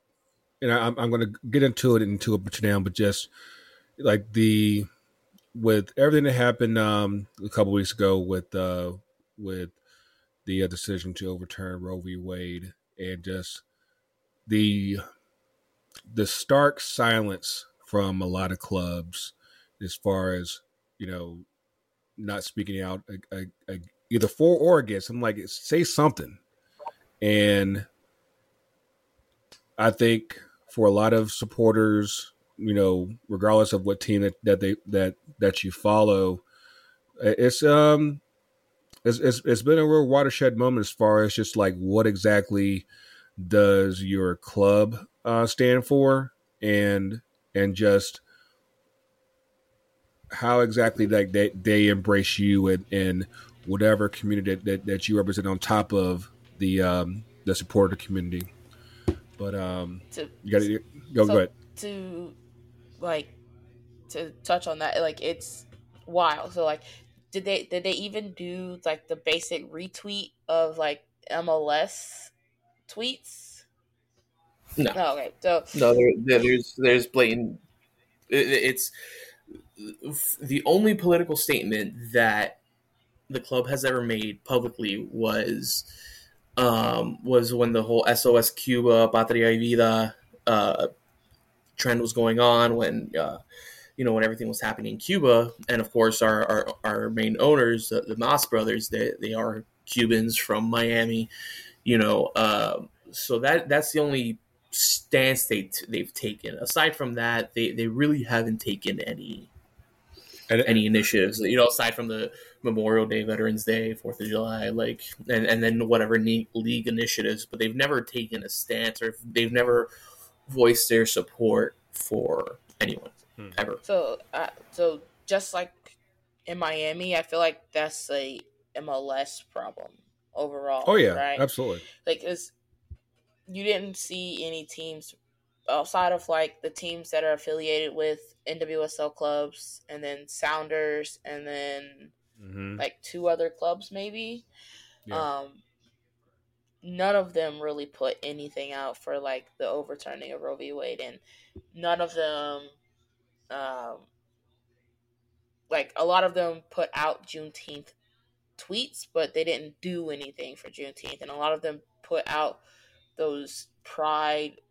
A: and I, i'm, I'm to get into it into a bit now but just like the with everything that happened um a couple weeks ago with uh with the uh, decision to overturn roe v. Wade and just the the stark silence from a lot of clubs as far as you know not speaking out either for or against. I'm like say something and i think for a lot of supporters you know, regardless of what team that, that they that that you follow, it's um, it's, it's it's been a real watershed moment as far as just like what exactly does your club uh, stand for, and and just how exactly like they, they embrace you and, and whatever community that, that, that you represent on top of the um, the supporter community. But um,
B: To,
A: you got to go
B: so
A: go ahead.
B: to like to touch on that, like it's wild. So like, did they did they even do like the basic retweet of like MLS tweets?
C: No.
B: No. Okay. So
C: No, there, there- there's there's blatant. it- It's the only political statement that the club has ever made publicly was um, was when the whole SOS Cuba Patria y Vida uh, trend was going on when uh, you know when everything was happening in Cuba, and of course our our, our main owners, the, the Mas brothers, they they are Cubans from Miami, you know. Um, so that that's the only stance they t- they've taken. Aside from that, they, they really haven't taken any
A: And,
C: any initiatives. You know, aside from the Memorial Day, Veterans Day, Fourth of July, like and and then whatever league initiatives, but they've never taken a stance or they've never voiced their support for anyone
A: Hmm.
C: ever.
B: so uh, so just like in Miami, I feel like that's a MLS problem overall.
A: oh yeah,
B: right.
A: absolutely.
B: like it's you didn't see any teams outside of like the teams that are affiliated with NWSL clubs and then Sounders and then
A: hmm
B: like two other clubs maybe.
A: Yeah.
B: Um none of them really put anything out for like the overturning of Roe v. Wade and none of them um like a lot of them put out Juneteenth tweets, but they didn't do anything for Juneteenth, and a lot of them put out those pride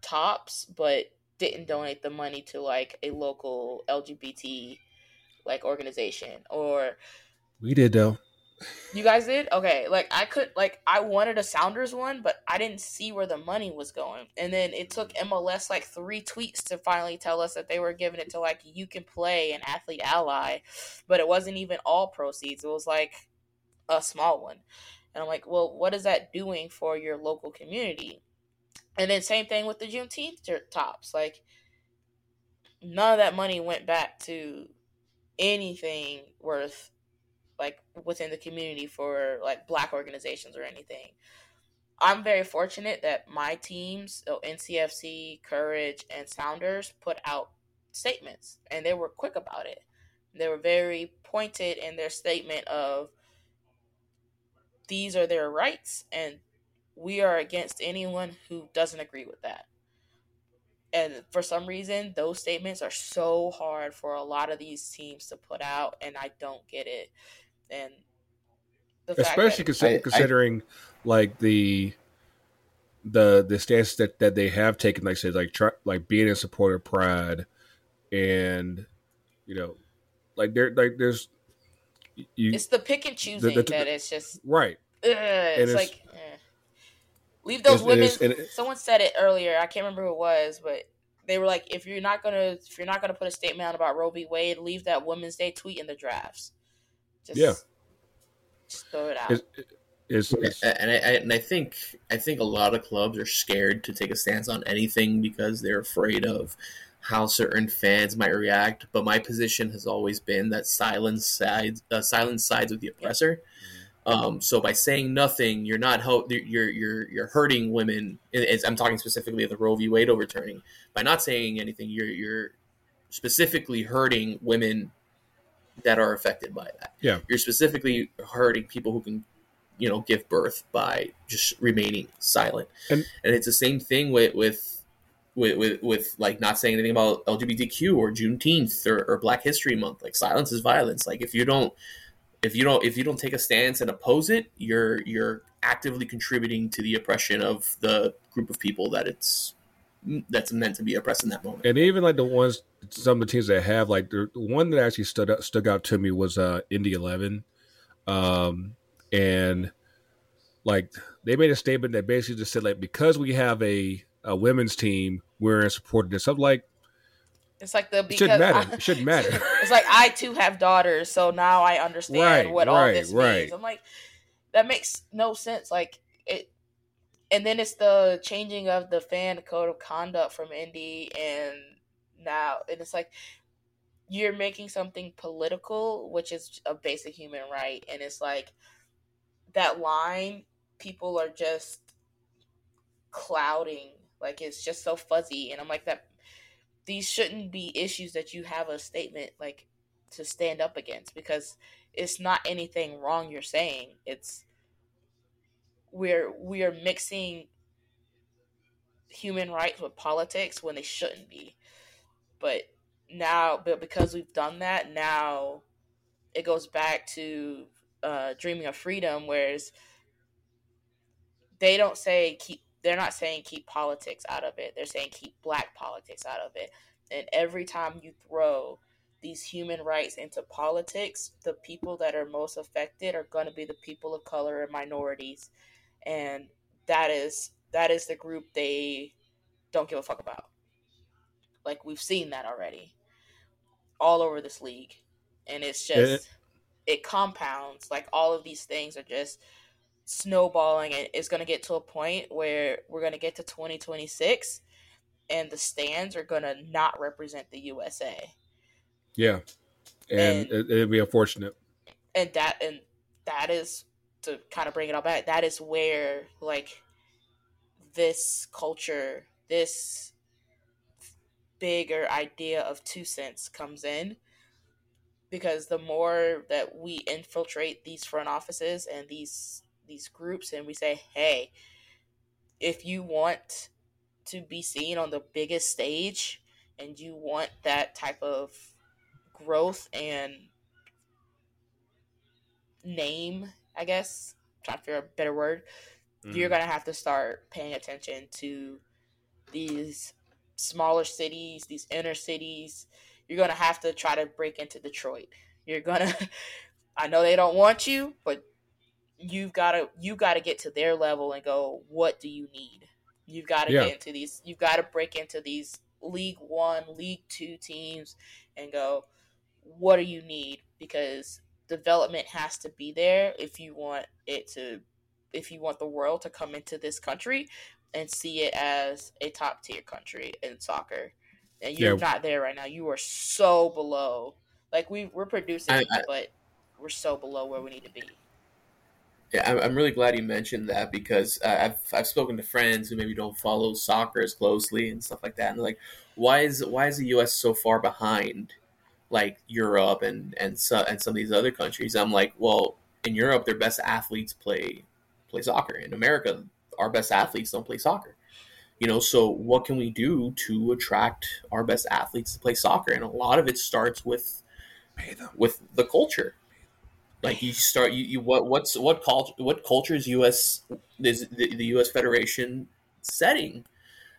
B: tops, but didn't donate the money to like a local LGBT like organization or
A: We did though.
B: you guys did? Okay like i could like i wanted a sounders one but i didn't see where the money was going. And then it took mls like three tweets to finally tell us that they were giving it to like you can play an athlete ally but it wasn't even all proceeds. It was like a small one. And i'm like well what is that doing for your local community? And then same thing with the juneteenth tops. Like none of that money went back to anything worth like within the community for like black organizations or anything. I'm very fortunate that my teams, uh, so NCFC, Courage, and Sounders, put out statements and they were quick about it. They were very pointed in their statement of these are their rights and we are against anyone who doesn't agree with that. And for some reason, those statements are so hard for a lot of these teams to put out, and I don't get it. And the fact
A: especially
B: that,
A: consi-
C: I- I-
A: considering like the the the stance that that they have taken like I said like try, like being in support of pride and you know like there like there's you
B: it's the pick and choosing
A: the-
B: that it's just
A: right
B: ugh, it's,
A: it's-
B: like eh. Leave those
A: It's-
B: women.
A: is- it-
B: someone said it earlier. I can't remember who it was, but they were like, if you're not gonna if you're not gonna put a statement out about Roe v. Wade, leave that Women's Day tweet in the drafts. Just,
A: Yeah.
B: just throw it out.
A: it's, it's, it's
C: and I, I and I think I think a lot of clubs are scared to take a stance on anything because they're afraid of how certain fans might react. But my position has always been that silence sides uh, silence sides with the oppressor. Um, so by saying nothing, you're not help you're you're you're hurting women. It's, I'm talking specifically of the Roe v. Wade overturning. By not saying anything, you're you're specifically hurting women that are affected by that.
A: Yeah.
C: you're specifically hurting people who can you know give birth by just remaining silent
A: And-
C: and, it's the same thing with with with, with, with like not saying anything about lgbtq or juneteenth or, or black history month like silence is violence like if you don't if you don't if you don't take a stance and oppose it you're you're actively contributing to the oppression of the group of people that it's that's meant to be oppressed in that moment
A: and even like the ones some of the teams that have like the one that actually stood out stuck out to me was uh Indy Eleven, um, and like they made a statement that basically just said like because we have a a women's team, we're in support of this. I'm like,
B: It's like the
A: It
B: because
A: shouldn't matter.
B: I-
A: it shouldn't matter.
B: it's like I too have daughters, so now I understand
A: Right,
B: what all
A: right,
B: this
A: right.
B: means. I'm like, that makes no sense. Like it, and then it's the changing of the fan code of conduct from Indy, and now and it's like you're making something political, which is a basic human right, and it's like that line. People are just clouding, like it's just so fuzzy, and I'm like that these shouldn't be issues that you have a statement like to stand up against because it's not anything wrong you're saying. It's we're we're mixing human rights with politics when they shouldn't be. But now but because we've done that now it goes back to uh dreaming of freedom whereas they don't say keep they're not saying keep politics out of it. They're saying keep black politics out of it. And every time you throw these human rights into politics, the people that are most affected are going to be the people of color and minorities. And that is that is the group they don't give a fuck about. Like we've seen that already all over this league. And it's just
A: It-
B: it compounds like all of these things are just snowballing and it's going to get to a point where we're going to get to 2026 and the stands are going to not represent the USA
A: Yeah, and
B: And-
A: it, it'd be unfortunate.
B: and that and that is to kind of bring it all back that is where like this culture this bigger idea of two cents comes in. Because the more that we infiltrate these front offices and these these groups and we say hey if you want to be seen on the biggest stage and you want that type of growth and name, I guess, I'm trying to figure out a better word, you're mm-hmm. gonna have to start paying attention to these smaller cities, these inner cities. You're gonna have to try to break into Detroit. You're gonna I know they don't want you, but you've gotta you've gotta get to their level and go, what do you need? You've gotta
A: Yeah.
B: get into these you've gotta break into these League One, League Two teams and go, what do you need? Because development has to be there if you want it to if you want the world to come into this country and see it as a top tier country in soccer. And you're
A: Yeah.
B: not there right now. You are so below. Like we we're producing,
C: I- I-
B: but we're so below where we need to be.
C: Yeah, I'm, really glad you mentioned that because uh, I've I've spoken to friends who maybe don't follow soccer as closely and stuff like that, and they're like, why is why is the U.S. so far behind, like Europe and and so, and some of these other countries? I'm like, well, in Europe, their best athletes play play soccer. In America, our best athletes don't play soccer. You know, so what can we do to attract our best athletes to play soccer? And a lot of it starts with with the culture. Like you start, you, you what what's what culture what culture is U.S. is the, the U.S. Federation setting?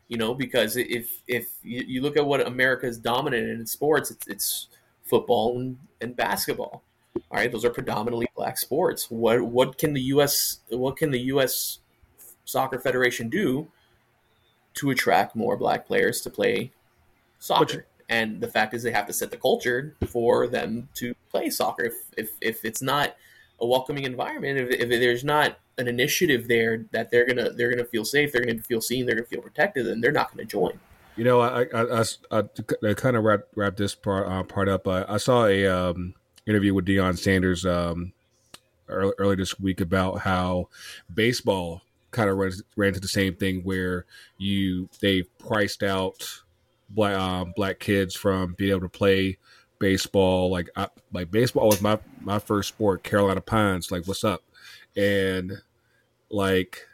C: You know, because if if you, you look at what America is dominant in sports, it's, it's football and, and basketball. All right, those are predominantly black sports. What what can the U.S. what can the U.S. Soccer Federation do to attract more black players to play soccer? And the fact is they have to set the culture for them to play soccer. If if, if it's not a welcoming environment, if, if there's not an initiative there that they're gonna they're gonna feel safe, they're gonna feel seen, they're gonna feel protected, then they're not gonna join.
A: You know, I, I, I, I, to kind of wrap wrap this part uh, part up. I, I saw a um, interview with Deion Sanders um, early, early this week about how baseball kind of ran, ran into the same thing where you they priced out black um, black kids from being able to play baseball. Like I, like baseball was my my first sport. Carolina Pines, like what's up, and like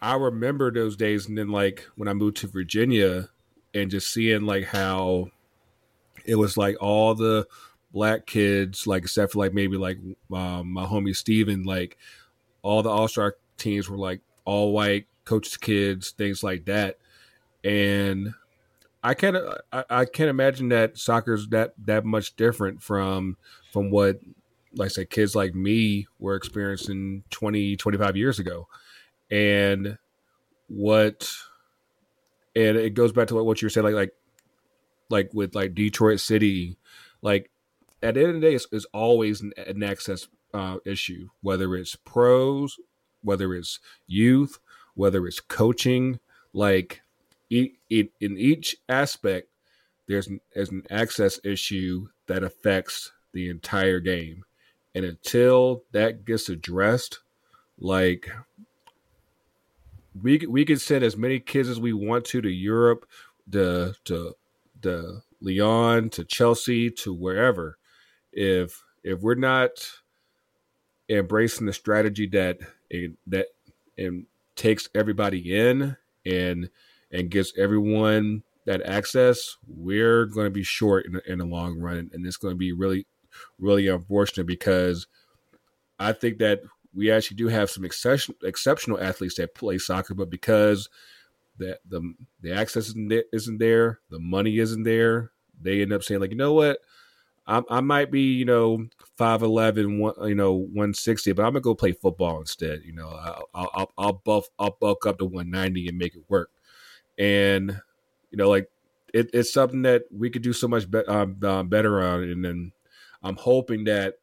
A: I remember those days, and then like when I moved to Virginia, and just seeing like how it was like all the black kids, like except for like maybe like um, my homie Steven, like all the All Star teams were like all white coaches, kids, things like that, and I can't I, I can't imagine that soccer's that that much different from from what like I say kids like me were experiencing 20 25 years ago and what and it goes back to what you were saying like like like with like Detroit City, like at the end of the day, it's, it's always an, an access uh, issue, whether it's pros, whether it's youth, whether it's coaching. Like in each aspect, there's an, there's an access issue that affects the entire game, and until that gets addressed, like we we can send as many kids as we want to to Europe, to to to Lyon, to Chelsea, to wherever. If if we're not embracing the strategy that that and takes everybody in and and gives everyone that access, we're going to be short in, in the long run, and it's going to be really, really unfortunate because I think that we actually do have some exception, exceptional athletes that play soccer, but because the the the access isn't there, the money isn't there, they end up saying like, you know what, I, I might be you know 5'11", you know one sixty, but I'm gonna go play football instead. You know, I'll I'll, I'll buff I'll bulk up to one ninety and make it work, and you know like it, it's something that we could do so much be, um, um, better on, and then I'm hoping that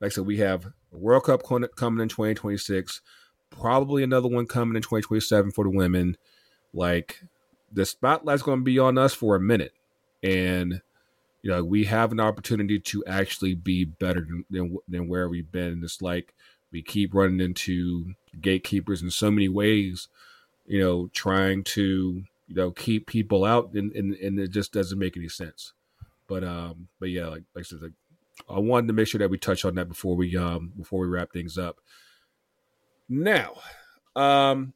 A: like I said, we have World Cup coming in 2026, probably another one coming in 2027 for the women. Like the spotlight's going to be on us for a minute, and you know we have an opportunity to actually be better than than, than where we've been. It's like we keep running into gatekeepers in so many ways. You know, trying to you know keep people out, and and, and it just doesn't make any sense. But um, but yeah, like like I said, like I wanted to make sure that we touch on that before we um before we wrap things up. Now, um,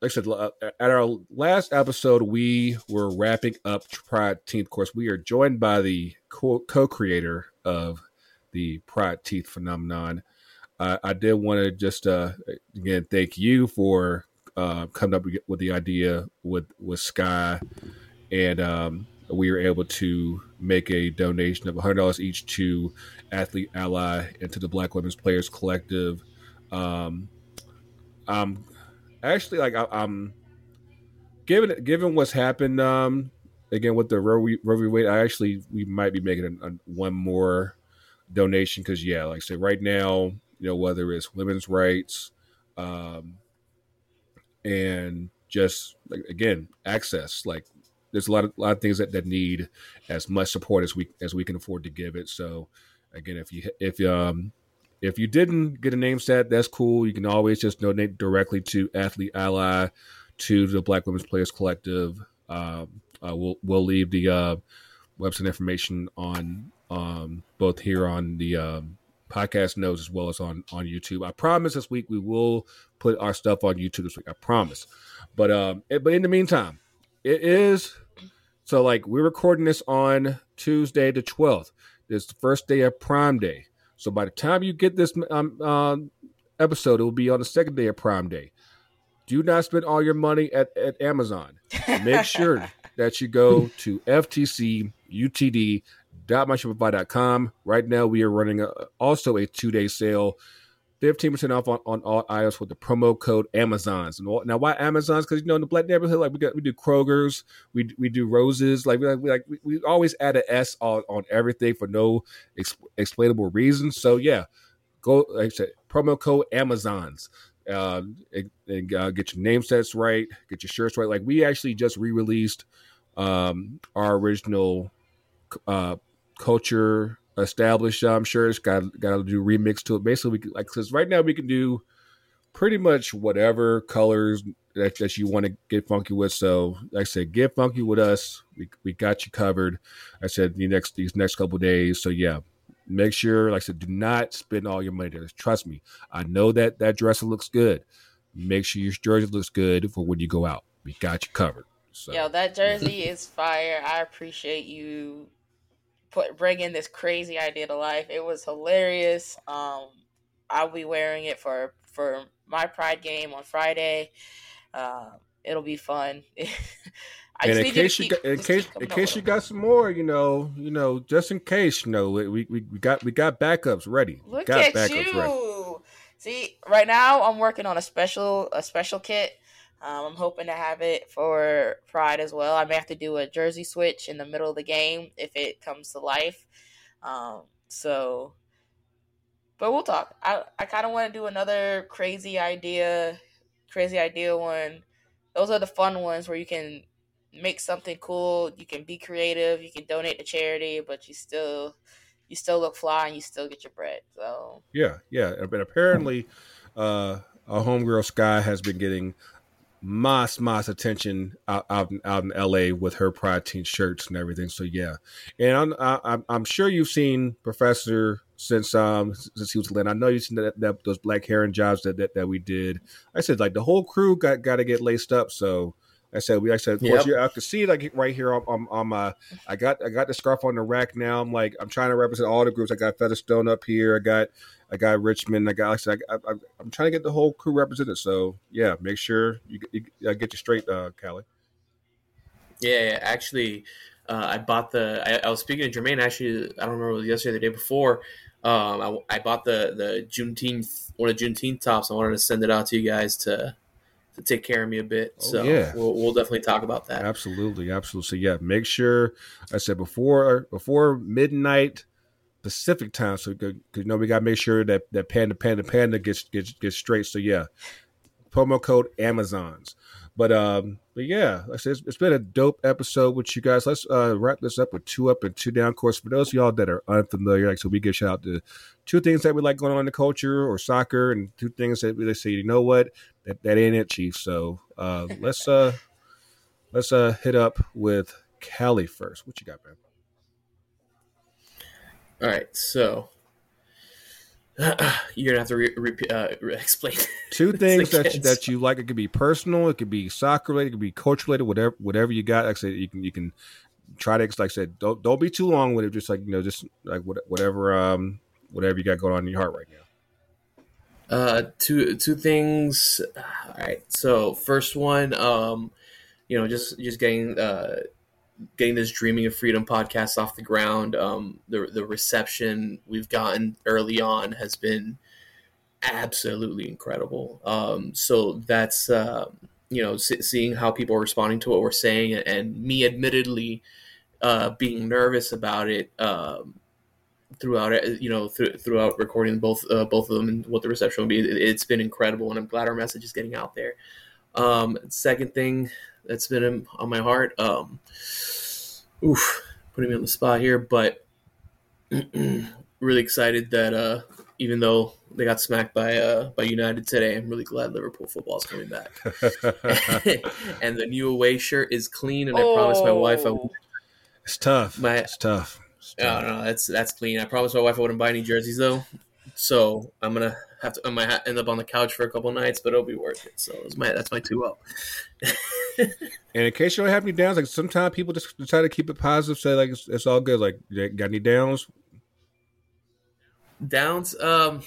A: like I said, uh, at our last episode, we were wrapping up Pride Teeth. Course, we are joined by the co-creator of the Pride Teeth phenomenon. Uh, I did want to just uh, again thank you for uh, coming up with the idea with with Sky, and um, we were able to make a donation of $100 each to Athlete Ally and to the Black Women's Players Collective. Um, um, actually, like I, am given given what's happened, um, again with the Roe v. Wade, I actually we might be making a, a, one more donation because yeah, like I said, right now, you know, whether it's women's rights, um, and just like again access, like there's a lot of lot of things that, that need as much support as we as we can afford to give it. So again, if you if um if you didn't get a name set, that's cool. You can always just donate directly to Athlete Ally, to the Black Women's Players Collective. Um, uh, we'll we'll leave the uh, website information on um, both here on the um, podcast notes as well as on on YouTube. I promise this week we will put our stuff on YouTube this week. I promise. But um, it, but in the meantime, it is so like we're recording this on Tuesday the 12th. This is the first day of Prime Day. So by the time you get this um, uh, episode, it will be on the second day of Prime Day. Do not spend all your money at, at Amazon. Make sure that you go to ftcutd.myshopify.com. Right now, we are running a, also a two day sale 15% off on, on all items with the promo code Amazons. And now, why Amazons? Because you know in the black neighborhood, like we got we do Kroger's, we we do Roses, like we like we, we always add an S on on everything for no ex, explainable reason. So yeah, go like I said, promo code Amazons. Uh, and, and uh, get your name sets right, get your shirts right. Like we actually just re-released um, our original uh, culture established um, shirts. Got got to do remix to it. Basically, we can, like because right now we can do pretty much whatever colors that, that you want to get funky with. So, like I said, get funky with us. We, we got you covered. I said the next these next couple days. So yeah, make sure, like I said, do not spend all your money there. Trust me, I know that that dresser looks good. Make sure your jersey looks good for when you go out. We got you covered. So.
B: Yo, that jersey is fire. I appreciate you put bringing this crazy idea to life. It was hilarious. Um, I'll be wearing it for for my Pride game on Friday. Uh, it'll be fun.
A: and in case you got, in case in case you got some more, you know, you know, just in case, you know, we we, we got we got backups ready.
B: Look
A: got
B: at you. Ready. See, right now I'm working on a special a special kit. Um, I'm hoping to have it for Pride as well. I may have to do a jersey switch in the middle of the game if it comes to life. Um, so, but we'll talk. I, I kind of want to do another crazy idea, crazy idea one. Those are the fun ones where you can make something cool. You can be creative. You can donate to charity, but you still you still look fly and you still get your bread. So
A: yeah, yeah. But apparently, uh, a homegirl Sky has been getting mass mass attention out, out out in LA with her Pride Team shirts and everything. So yeah, and I'm I'm, I'm sure you've seen Professor since um since he was lit. I know you've seen that, that those black heron jobs that, that that we did. I said like the whole crew got got to get laced up. So I said we I said of course
C: Yep.
A: you I could see like right here on, on, on my I got I got the scarf on the rack now. I'm like I'm trying to represent all the groups. I got Featherstone up here. I got I got Richmond. I got like I said I, I'm trying to get the whole crew represented. So yeah, make sure you, you, get you straight, uh, Callie.
C: Yeah, yeah, actually, uh, I bought the. I, I was speaking to Jermaine. Actually, I don't remember it was yesterday or the day before. Um, I, I bought the the Juneteenth one of the Juneteenth tops. I wanted to send it out to you guys to to take care of me a bit.
A: Oh,
C: so
A: yeah.
C: we'll, we'll definitely talk about that.
A: Absolutely, absolutely. So yeah, make sure I said before before midnight Pacific time. So because you know we got to make sure that that panda panda panda gets gets gets straight. So yeah, promo code Amazons. But um, but yeah, like I said, it's, it's been a dope episode with you guys. Let's uh wrap this up with two up and two down. Of course, for those of y'all that are unfamiliar, like so, we give shout out to two things that we like going on in the culture or soccer, and two things that we say, you know what, that, that ain't it, Chief. So uh, let's uh let's uh hit up with Callie first. What you got, man?
C: All right, so you're gonna have to re- re- uh, re- explain
A: Two things that you, that you like. It could be personal. It could be soccer related. It could be coach related. Whatever whatever you got. Like I said, you can you can try to like I said. Don't don't be too long with it. Just like you know, just like what, whatever um whatever you got going on in your heart right now.
C: Uh, two two things. All right. So first one, um, you know, just just getting uh, getting this Dreaming of Freedom podcast off the ground. Um, the the reception we've gotten early on has been absolutely incredible. Um, so that's uh, you know, se- seeing how people are responding to what we're saying, and me admittedly uh, being nervous about it. Um, throughout it, you know, th- throughout recording both uh, both of them and what the reception will be. It, it's been incredible, and I'm glad our message is getting out there. Um, second thing that's been on my heart, um, oof, putting me on the spot here, but really excited that uh, even though they got smacked by uh, by United today, I'm really glad Liverpool football is coming back. and the new away shirt is clean, and I promised my wife I
B: Oh.
A: it's tough.
C: My-
A: it's tough. It's
C: No,
A: tough.
C: no, that's that's clean. I promised my wife I wouldn't buy any jerseys though, so I'm gonna have to. I might end up on the couch for a couple nights, but it'll be worth it. So it's my that's my two up.
A: And in case you don't have any downs, like sometimes people just try to keep it positive, say like it's, it's all good. Like, you got any downs?
C: Downs. Um,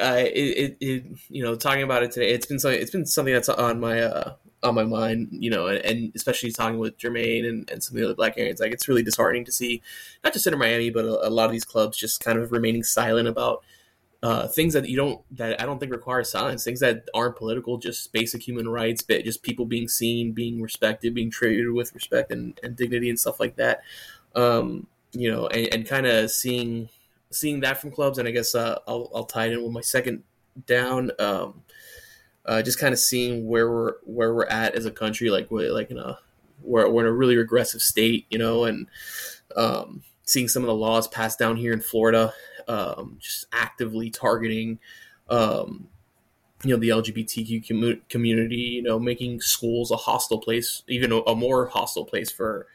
C: uh, it, it, it you know talking about it today. It's been something. It's been something that's on my uh on my mind. You know, and, and especially talking with Jermaine and, and some of the other Black Herons, like it's really disheartening to see not just Inter Miami, but a, a lot of these clubs just kind of remaining silent about uh, things that you don't that I don't think require silence. Things that aren't political, just basic human rights, but just people being seen, being respected, being treated with respect and, and dignity and stuff like that. Um, you know, and, and kind of seeing seeing that from clubs, and I guess uh, I'll, I'll tie it in with my second down. Um, uh, just kind of seeing where we're where we're at as a country, like we're like in a we're, we're in a really regressive state, you know, and um, seeing some of the laws passed down here in Florida, um, just actively targeting, um, you know, the LGBTQ commu- community, you know, making schools a hostile place, even a, a more hostile place for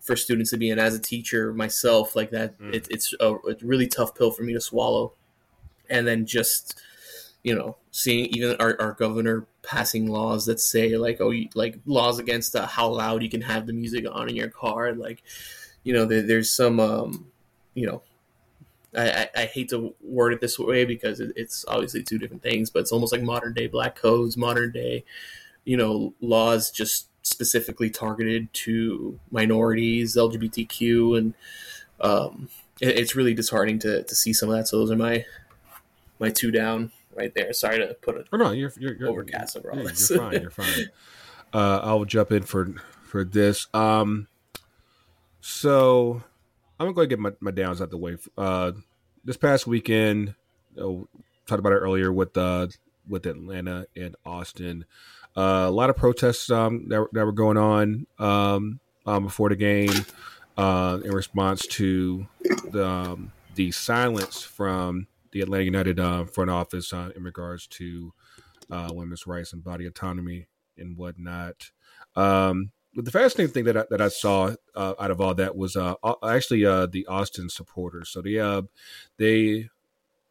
C: for students to be in. As a teacher myself, like that,
A: Mm.
C: it, it's a, a really tough pill for me to swallow. And then just you know, seeing even our, our governor passing laws that say like, oh, like laws against uh, how loud you can have the music on in your car, like, you know, there, there's some, um, you know, I, I, I hate to word it this way because it, it's obviously two different things, but it's almost like modern day black codes, modern day, you know, laws just specifically targeted to minorities, LGBTQ, and um, it, it's really disheartening to, to see some of that. So those are my my two down. Right there. Sorry to put a
A: Oh no, you're you're, you're
C: overcast over all
A: yeah,
C: this.
A: You're fine. You're fine. Uh, I'll jump in for for this. Um, so I'm gonna go ahead and get my, my downs out the way. Uh, this past weekend, oh, talked about it earlier with uh with Atlanta and Austin. Uh, a lot of protests um, that, were- that were going on um, um, before the game uh, in response to the um, the silence from the Atlanta United uh, front office uh, in regards to uh, women's rights and body autonomy and whatnot. Um, but the fascinating thing that I, that I saw uh, out of all that was uh, actually uh, the Austin supporters. So they they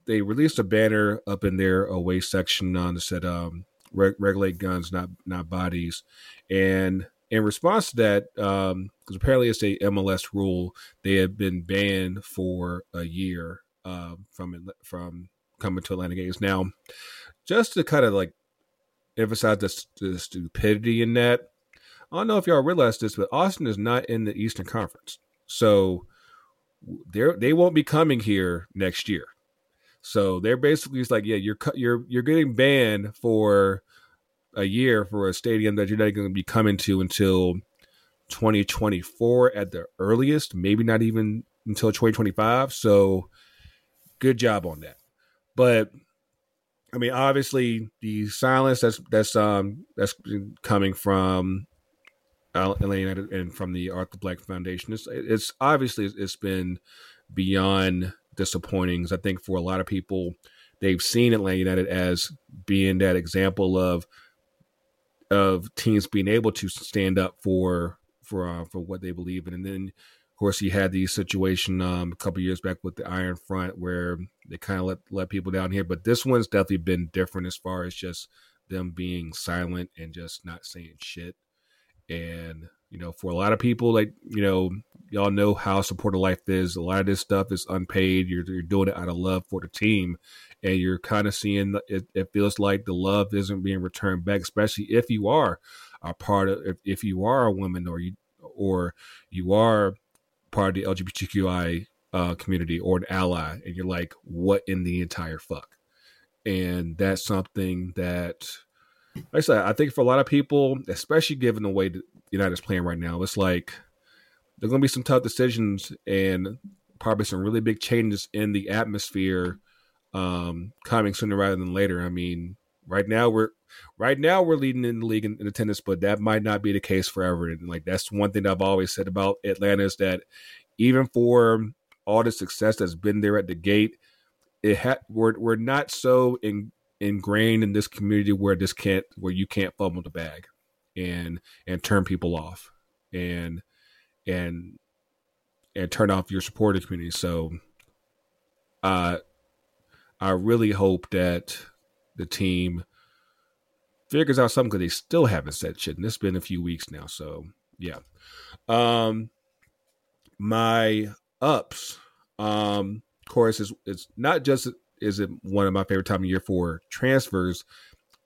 A: they released a banner up in their away section on that said um, reg- "Regulate guns, not not bodies," and in response to that, because apparently it's a MLS rule, they have been banned for a year uh, from from coming to Atlanta games. Now, just to kind of like emphasize the, the stupidity in that, I don't know if y'all realize this, but Austin is not in the Eastern Conference, so they they won't be coming here next year. So they're basically just like, yeah, you're you're you're getting banned for a year for a stadium that you're not going to be coming to until 2024 at the earliest, maybe not even until 2025. So good job on that. But I mean, obviously, the silence that's that's um that's coming from United and from the Arthur Blank Foundation. It's it's obviously it's been beyond disappointing. I think for a lot of people, they've seen Atlanta United as being that example of of teams being able to stand up for for uh, for what they believe in, and then course you had the situation um, a couple years back with the Iron Front where they kind of let let people down here, but this one's definitely been different as far as just them being silent and just not saying shit. And you know, for a lot of people, like you know, y'all know how supporter life is. A lot of this stuff is unpaid. You're you're doing it out of love for the team, and you're kind of seeing it, it feels like the love isn't being returned back, especially if you are a part of if, if you are a woman or you or you are part of the LGBTQI uh, community or an ally, and you're like, what in the entire fuck? And that's something that, like I said, I think for a lot of people, especially given the way that United's playing right now, it's like there's going to be some tough decisions and probably some really big changes in the atmosphere um, coming sooner rather than later. I mean, right now we're right now we're leading in the league in, in attendance, but that might not be the case forever. And like that's one thing I've always said about Atlanta is that even for all the success that's been there at the gate, it ha- we're we're not so in, ingrained in this community where this can't where you can't fumble the bag and and turn people off and and and turn off your supporter community. So, uh, I really hope that the team figures out something because they still haven't said shit, and it's been a few weeks now. So, yeah. Um, my ups, um, of course, is it's not just is it one of my favorite time of year for transfers.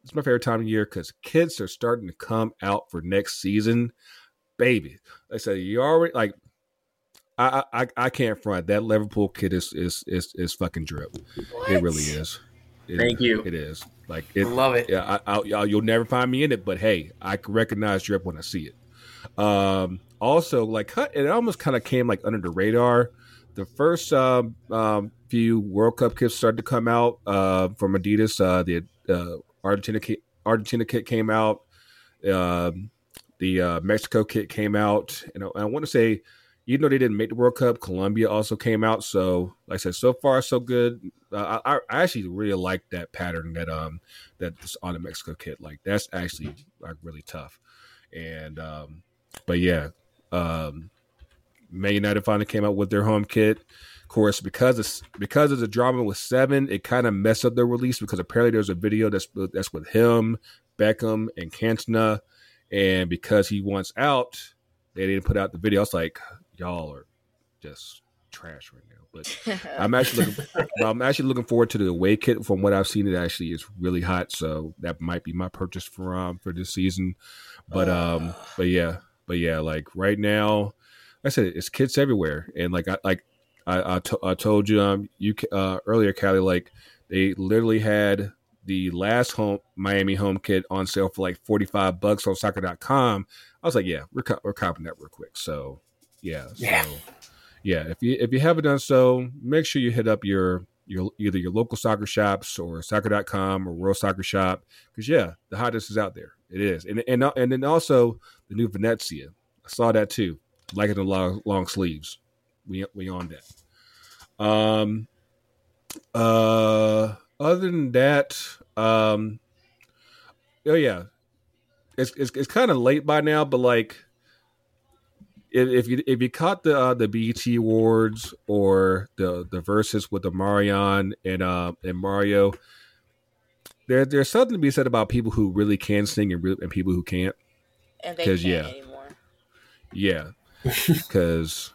A: It's my favorite time of year because kids are starting to come out for next season. Baby, like I said, you already like. I, I I can't front that Liverpool kid is is is, is fucking drip. It really is. It-
C: Thank you.
A: It is like it.
C: love it.
A: Yeah, I, I, you'll never find me in it, but hey, I can recognize drip when I see it. Um, also, like cut- it almost kind of came like under the radar. The first um, um, few World Cup kits started to come out uh, from Adidas. Uh, the uh, Argentina kit, Argentina kit came out. Um, the uh, Mexico kit came out, and I, I want to say, even though they didn't make the World Cup, Colombia also came out. So, like I said, so far so good. Uh, I, I actually really like that pattern that um that's on the Mexico kit. Like that's actually like really tough. And um, but yeah, um, Man United finally came out with their home kit. Of course, because it's because of the drama with Seven, it kind of messed up their release because apparently there's a video that's that's with him, Beckham, and Cantona, and because he wants out, they didn't put out the video. I was like, y'all are just trash right now. But I'm actually looking. I'm actually looking forward to the away kit. From what I've seen, it actually is really hot. So that might be my purchase for um for this season. But um, but yeah, but yeah, like right now, like I said it's kits everywhere, and like I like I I, to, I told you um you uh earlier, Callie, like they literally had the last home Miami home kit on sale for like 45 bucks on soccer.com. I was like, yeah, we're, co- we're copping that real quick. So yeah. So,
C: Yeah.
A: yeah. If you, if you haven't done so, make sure you hit up your, your, either your local soccer shops or soccer.com or world soccer shop. Cause yeah, the hottest is out there. It is. And, and, and then also the new Venezia. I saw that too. Like it the long, long sleeves. We, we on that. Um, uh, other than that, um, oh yeah, it's it's, it's kind of late by now, but like, if, if you if you caught the uh, the BET awards or the the Verzuz with Omarion and uh and Mario, there there's something to be said about people who really can sing and re- and people who can't.
B: and they
A: 'Cause,
B: can't
A: yeah.
B: anymore.
A: Yeah, because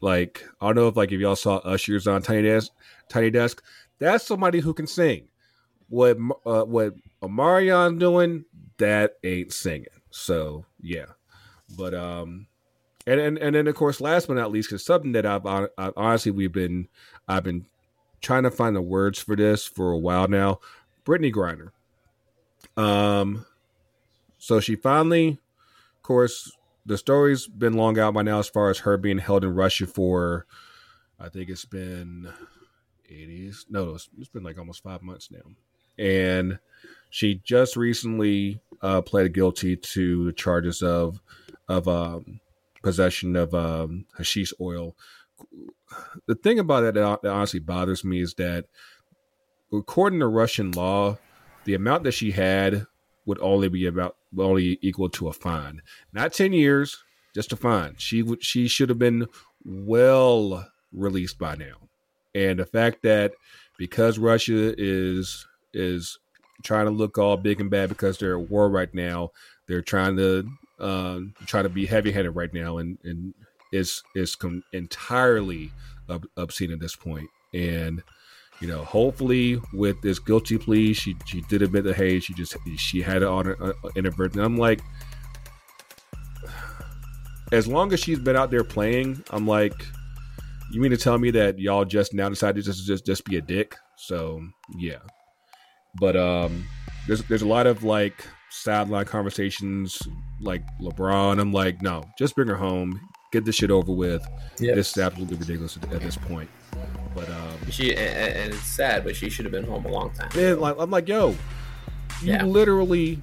A: like I don't know if like if y'all saw Usher's on Tiny Desk, Tiny Desk, that's somebody who can sing. What uh, what Omarion doing, that ain't singing. So yeah, but um, and and and then of course, last but not least, because something that I've, hon- i honestly we've been I've been trying to find the words for this for a while now. Brittney Griner. Um, so she finally, of course, the story's been long out by now as far as her being held in Russia for, I think it's been 80s. No, it's, it's been like almost five months now. And she just recently uh, pled guilty to the charges of of um, possession of um, hashish oil. The thing about it that, that honestly bothers me is that, according to Russian law, the amount that she had would only be about only equal to a fine, not ten years, just a fine. She would she should have been well released by now, and the fact that because Russia is is trying to look all big and bad because they're at war right now, they're trying to um, try to be heavy headed right now, and and is is com- entirely ob- obscene at this point. and you know, hopefully with this guilty plea, she she did admit that hey, she just she had it on her uh, inadvertent. And I'm like, as long as she's been out there playing, I'm like, you mean to tell me that y'all just now decided to just just just be a dick? So yeah, but um, there's there's a lot of like sideline conversations, like LeBron. I'm like, no, just bring her home, get this shit over with. This is absolutely ridiculous at, at this point. But um,
C: She and, and it's sad, but she should have been home a long time.
A: man, like I'm like, yo, you
C: Yeah.
A: literally,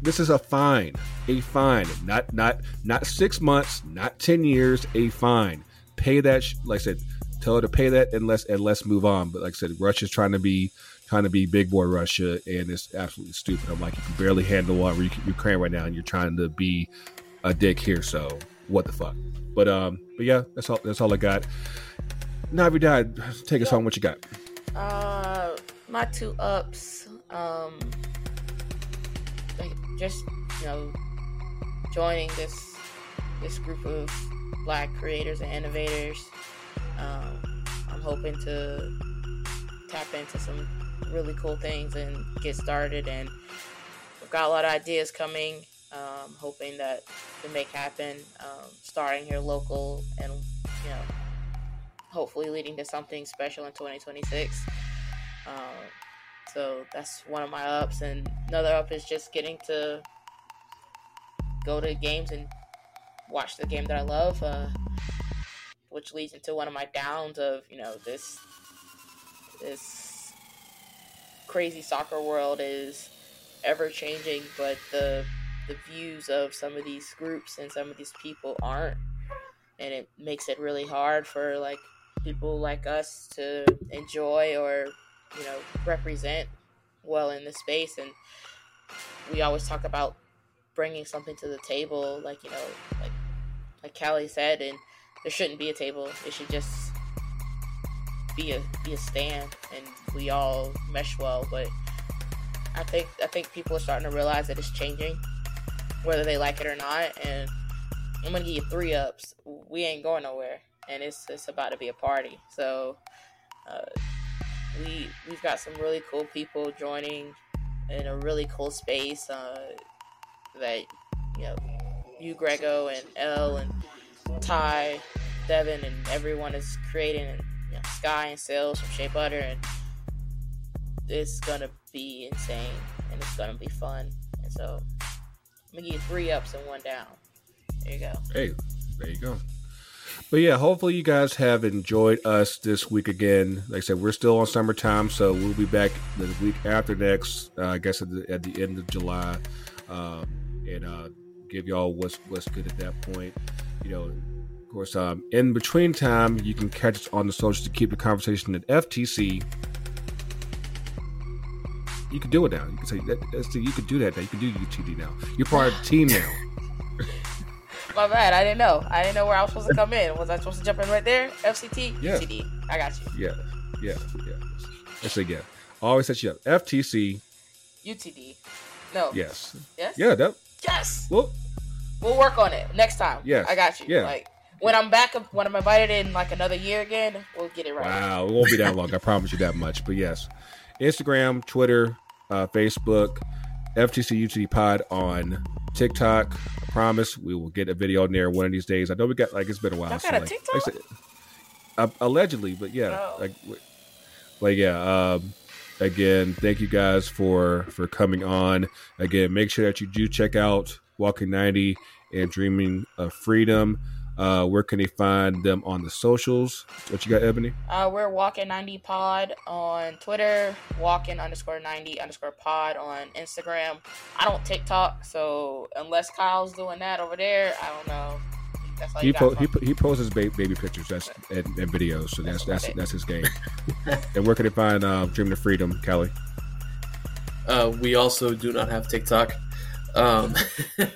A: this is a fine, a fine, not not not six months, not ten years, a fine. Pay that, sh- like I said, tell her to pay that and let's and let's move on. But like I said, Russia's trying to be trying to be big boy Russia, and it's absolutely stupid. I'm like, you can barely handle Uk- Ukraine right now, and you're trying to be a dick here. So what the fuck? But um, but yeah, that's all. That's all I got. Navi died. Take us home. What you got?
B: Uh, my two ups. Um, just you know, joining this this group of black creators and innovators. Um, I'm hoping to tap into some really cool things and get started. And we've got a lot of ideas coming. Um, hoping that to make happen. Um, starting here local and you know hopefully leading to something special in 2026. Um, so that's one of my ups, and another up is just getting to go to games and watch the game that I love, uh, which leads into one of my downs of you know this this crazy soccer world is ever changing, but the the views of some of these groups and some of these people aren't, and it makes it really hard for like people like us to enjoy or you know represent well in the space. And we always talk about bringing something to the table like you know like like Callie said and there shouldn't be a table. It should just be a be a stand and we all mesh well but I think I think people are starting to realize that it's changing whether they like it or not and I'm gonna give you three ups we ain't going nowhere and it's it's about to be a party. So uh, we we've got some really cool people joining in a really cool space uh, that you know you Grego and L and Ty, Devin and everyone is creating Sky and Sales from Shea Butter and it's gonna be insane and it's gonna be fun. And so I'm gonna you three ups and one down. There you go.
A: Hey, there you go. But yeah, hopefully you guys have enjoyed us this week again. Like I said, we're still on summertime, so we'll be back the week after next. Uh, I guess at the, at the end of July, um, and uh, give y'all what's what's good at that point. You know, course, um, in between time, you can catch us on the socials to keep the conversation at FTC. You can do it now. You can say that. You can do that now. You can do UTD now. You're part of the team now.
B: My bad. I didn't know. I didn't know where I was supposed to come in. Was I supposed to jump in right there? FCT,
A: Yeah.
B: UTD. I got you.
A: Yeah, yeah, yeah. I say yeah. Always set you up. FTC.
B: UTD. No.
A: Yes.
B: Yes.
A: Yeah. That.
B: Yes.
A: Well.
B: We'll work on it next time.
A: Yes.
B: I got you.
A: Yeah.
B: Like when I'm back, when I'm invited in like another year again, we'll get it right.
A: Wow. It won't be that long. I promise you that much. But yes, Instagram, Twitter, uh, Facebook, FTC UTD Pod on TikTok. I promise we will get a video in there one of these days. I know we got like it's been a while.
B: Y'all
A: so,
B: got a
A: like,
B: TikTok?
A: like uh, allegedly, but yeah,
B: Oh.
A: like, like yeah. Um, again, thank you guys for for coming on. Again, make sure that you do check out Walking Ninety and Dreaming of Freedom. Uh, where can they find them on the socials? What you got, Ebony?
B: Uh, we're walking 90 pod on Twitter, walking underscore 90 underscore pod on Instagram. I don't TikTok, so unless Kyle's doing that over there, I don't know. That's all
A: He
B: you
A: po- he, po- he posts his ba- baby pictures that's and, and videos, so that's
B: That's
A: that's that's his game. and where can they find uh, Dreaming of Freedom, Kelly?
C: Uh, we also do not have TikTok. Um,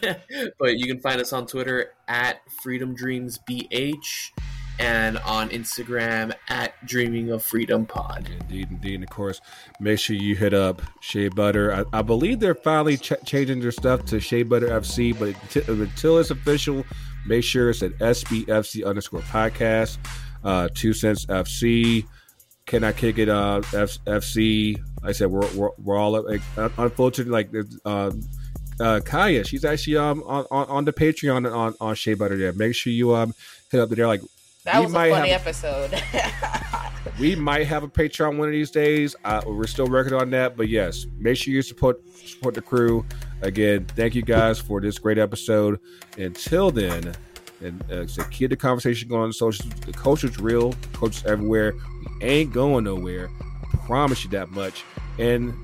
C: but you can find us on Twitter at Freedom Dreams BH and on Instagram at Dreaming of Freedom Pod.
A: Indeed, indeed. And of course, make sure you hit up Shea Butter. I, I believe they're finally ch- changing their stuff to Shea Butter FC, but until, until it's official, make sure it's at SBFC underscore podcast, uh, Two Cents FC. Can I kick it? Uh, F- FC. Like I said we're we're, we're all like, un- unfortunately like um, uh, Kaya. She's actually um on, on, on the Patreon on on Shea Butter there. Make sure you um hit up there. Like
B: That was a funny
A: have-
B: episode.
A: we might have a Patreon one of these days. Uh, we're still working on that, but yes, make sure you support support the crew. Again, thank you guys for this great episode. Until then, and uh, so keep the conversation going on the culture's real. The culture's everywhere. We ain't going nowhere. I promise you that much. And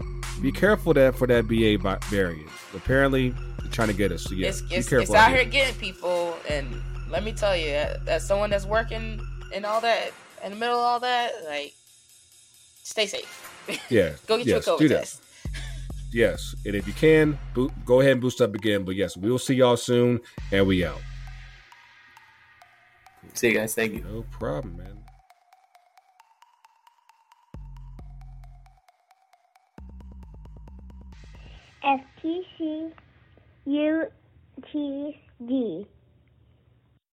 A: be careful that for that BA variant. Apparently, they're trying to get us. So yeah,
B: it's
A: be
B: it's,
A: careful
B: it's out
A: here.
B: here getting people, and let me tell you, as someone that's working and all that, in the middle of all that, like, stay safe.
A: Yeah,
B: Go get
A: yes,
B: you a
A: do
B: COVID
A: that.
B: test.
A: Yes, and if you can, boot, go ahead and boost up again. But yes, we'll see y'all soon, and we out.
C: See you guys. Thank you.
A: No problem, man.
F: FTC UTD.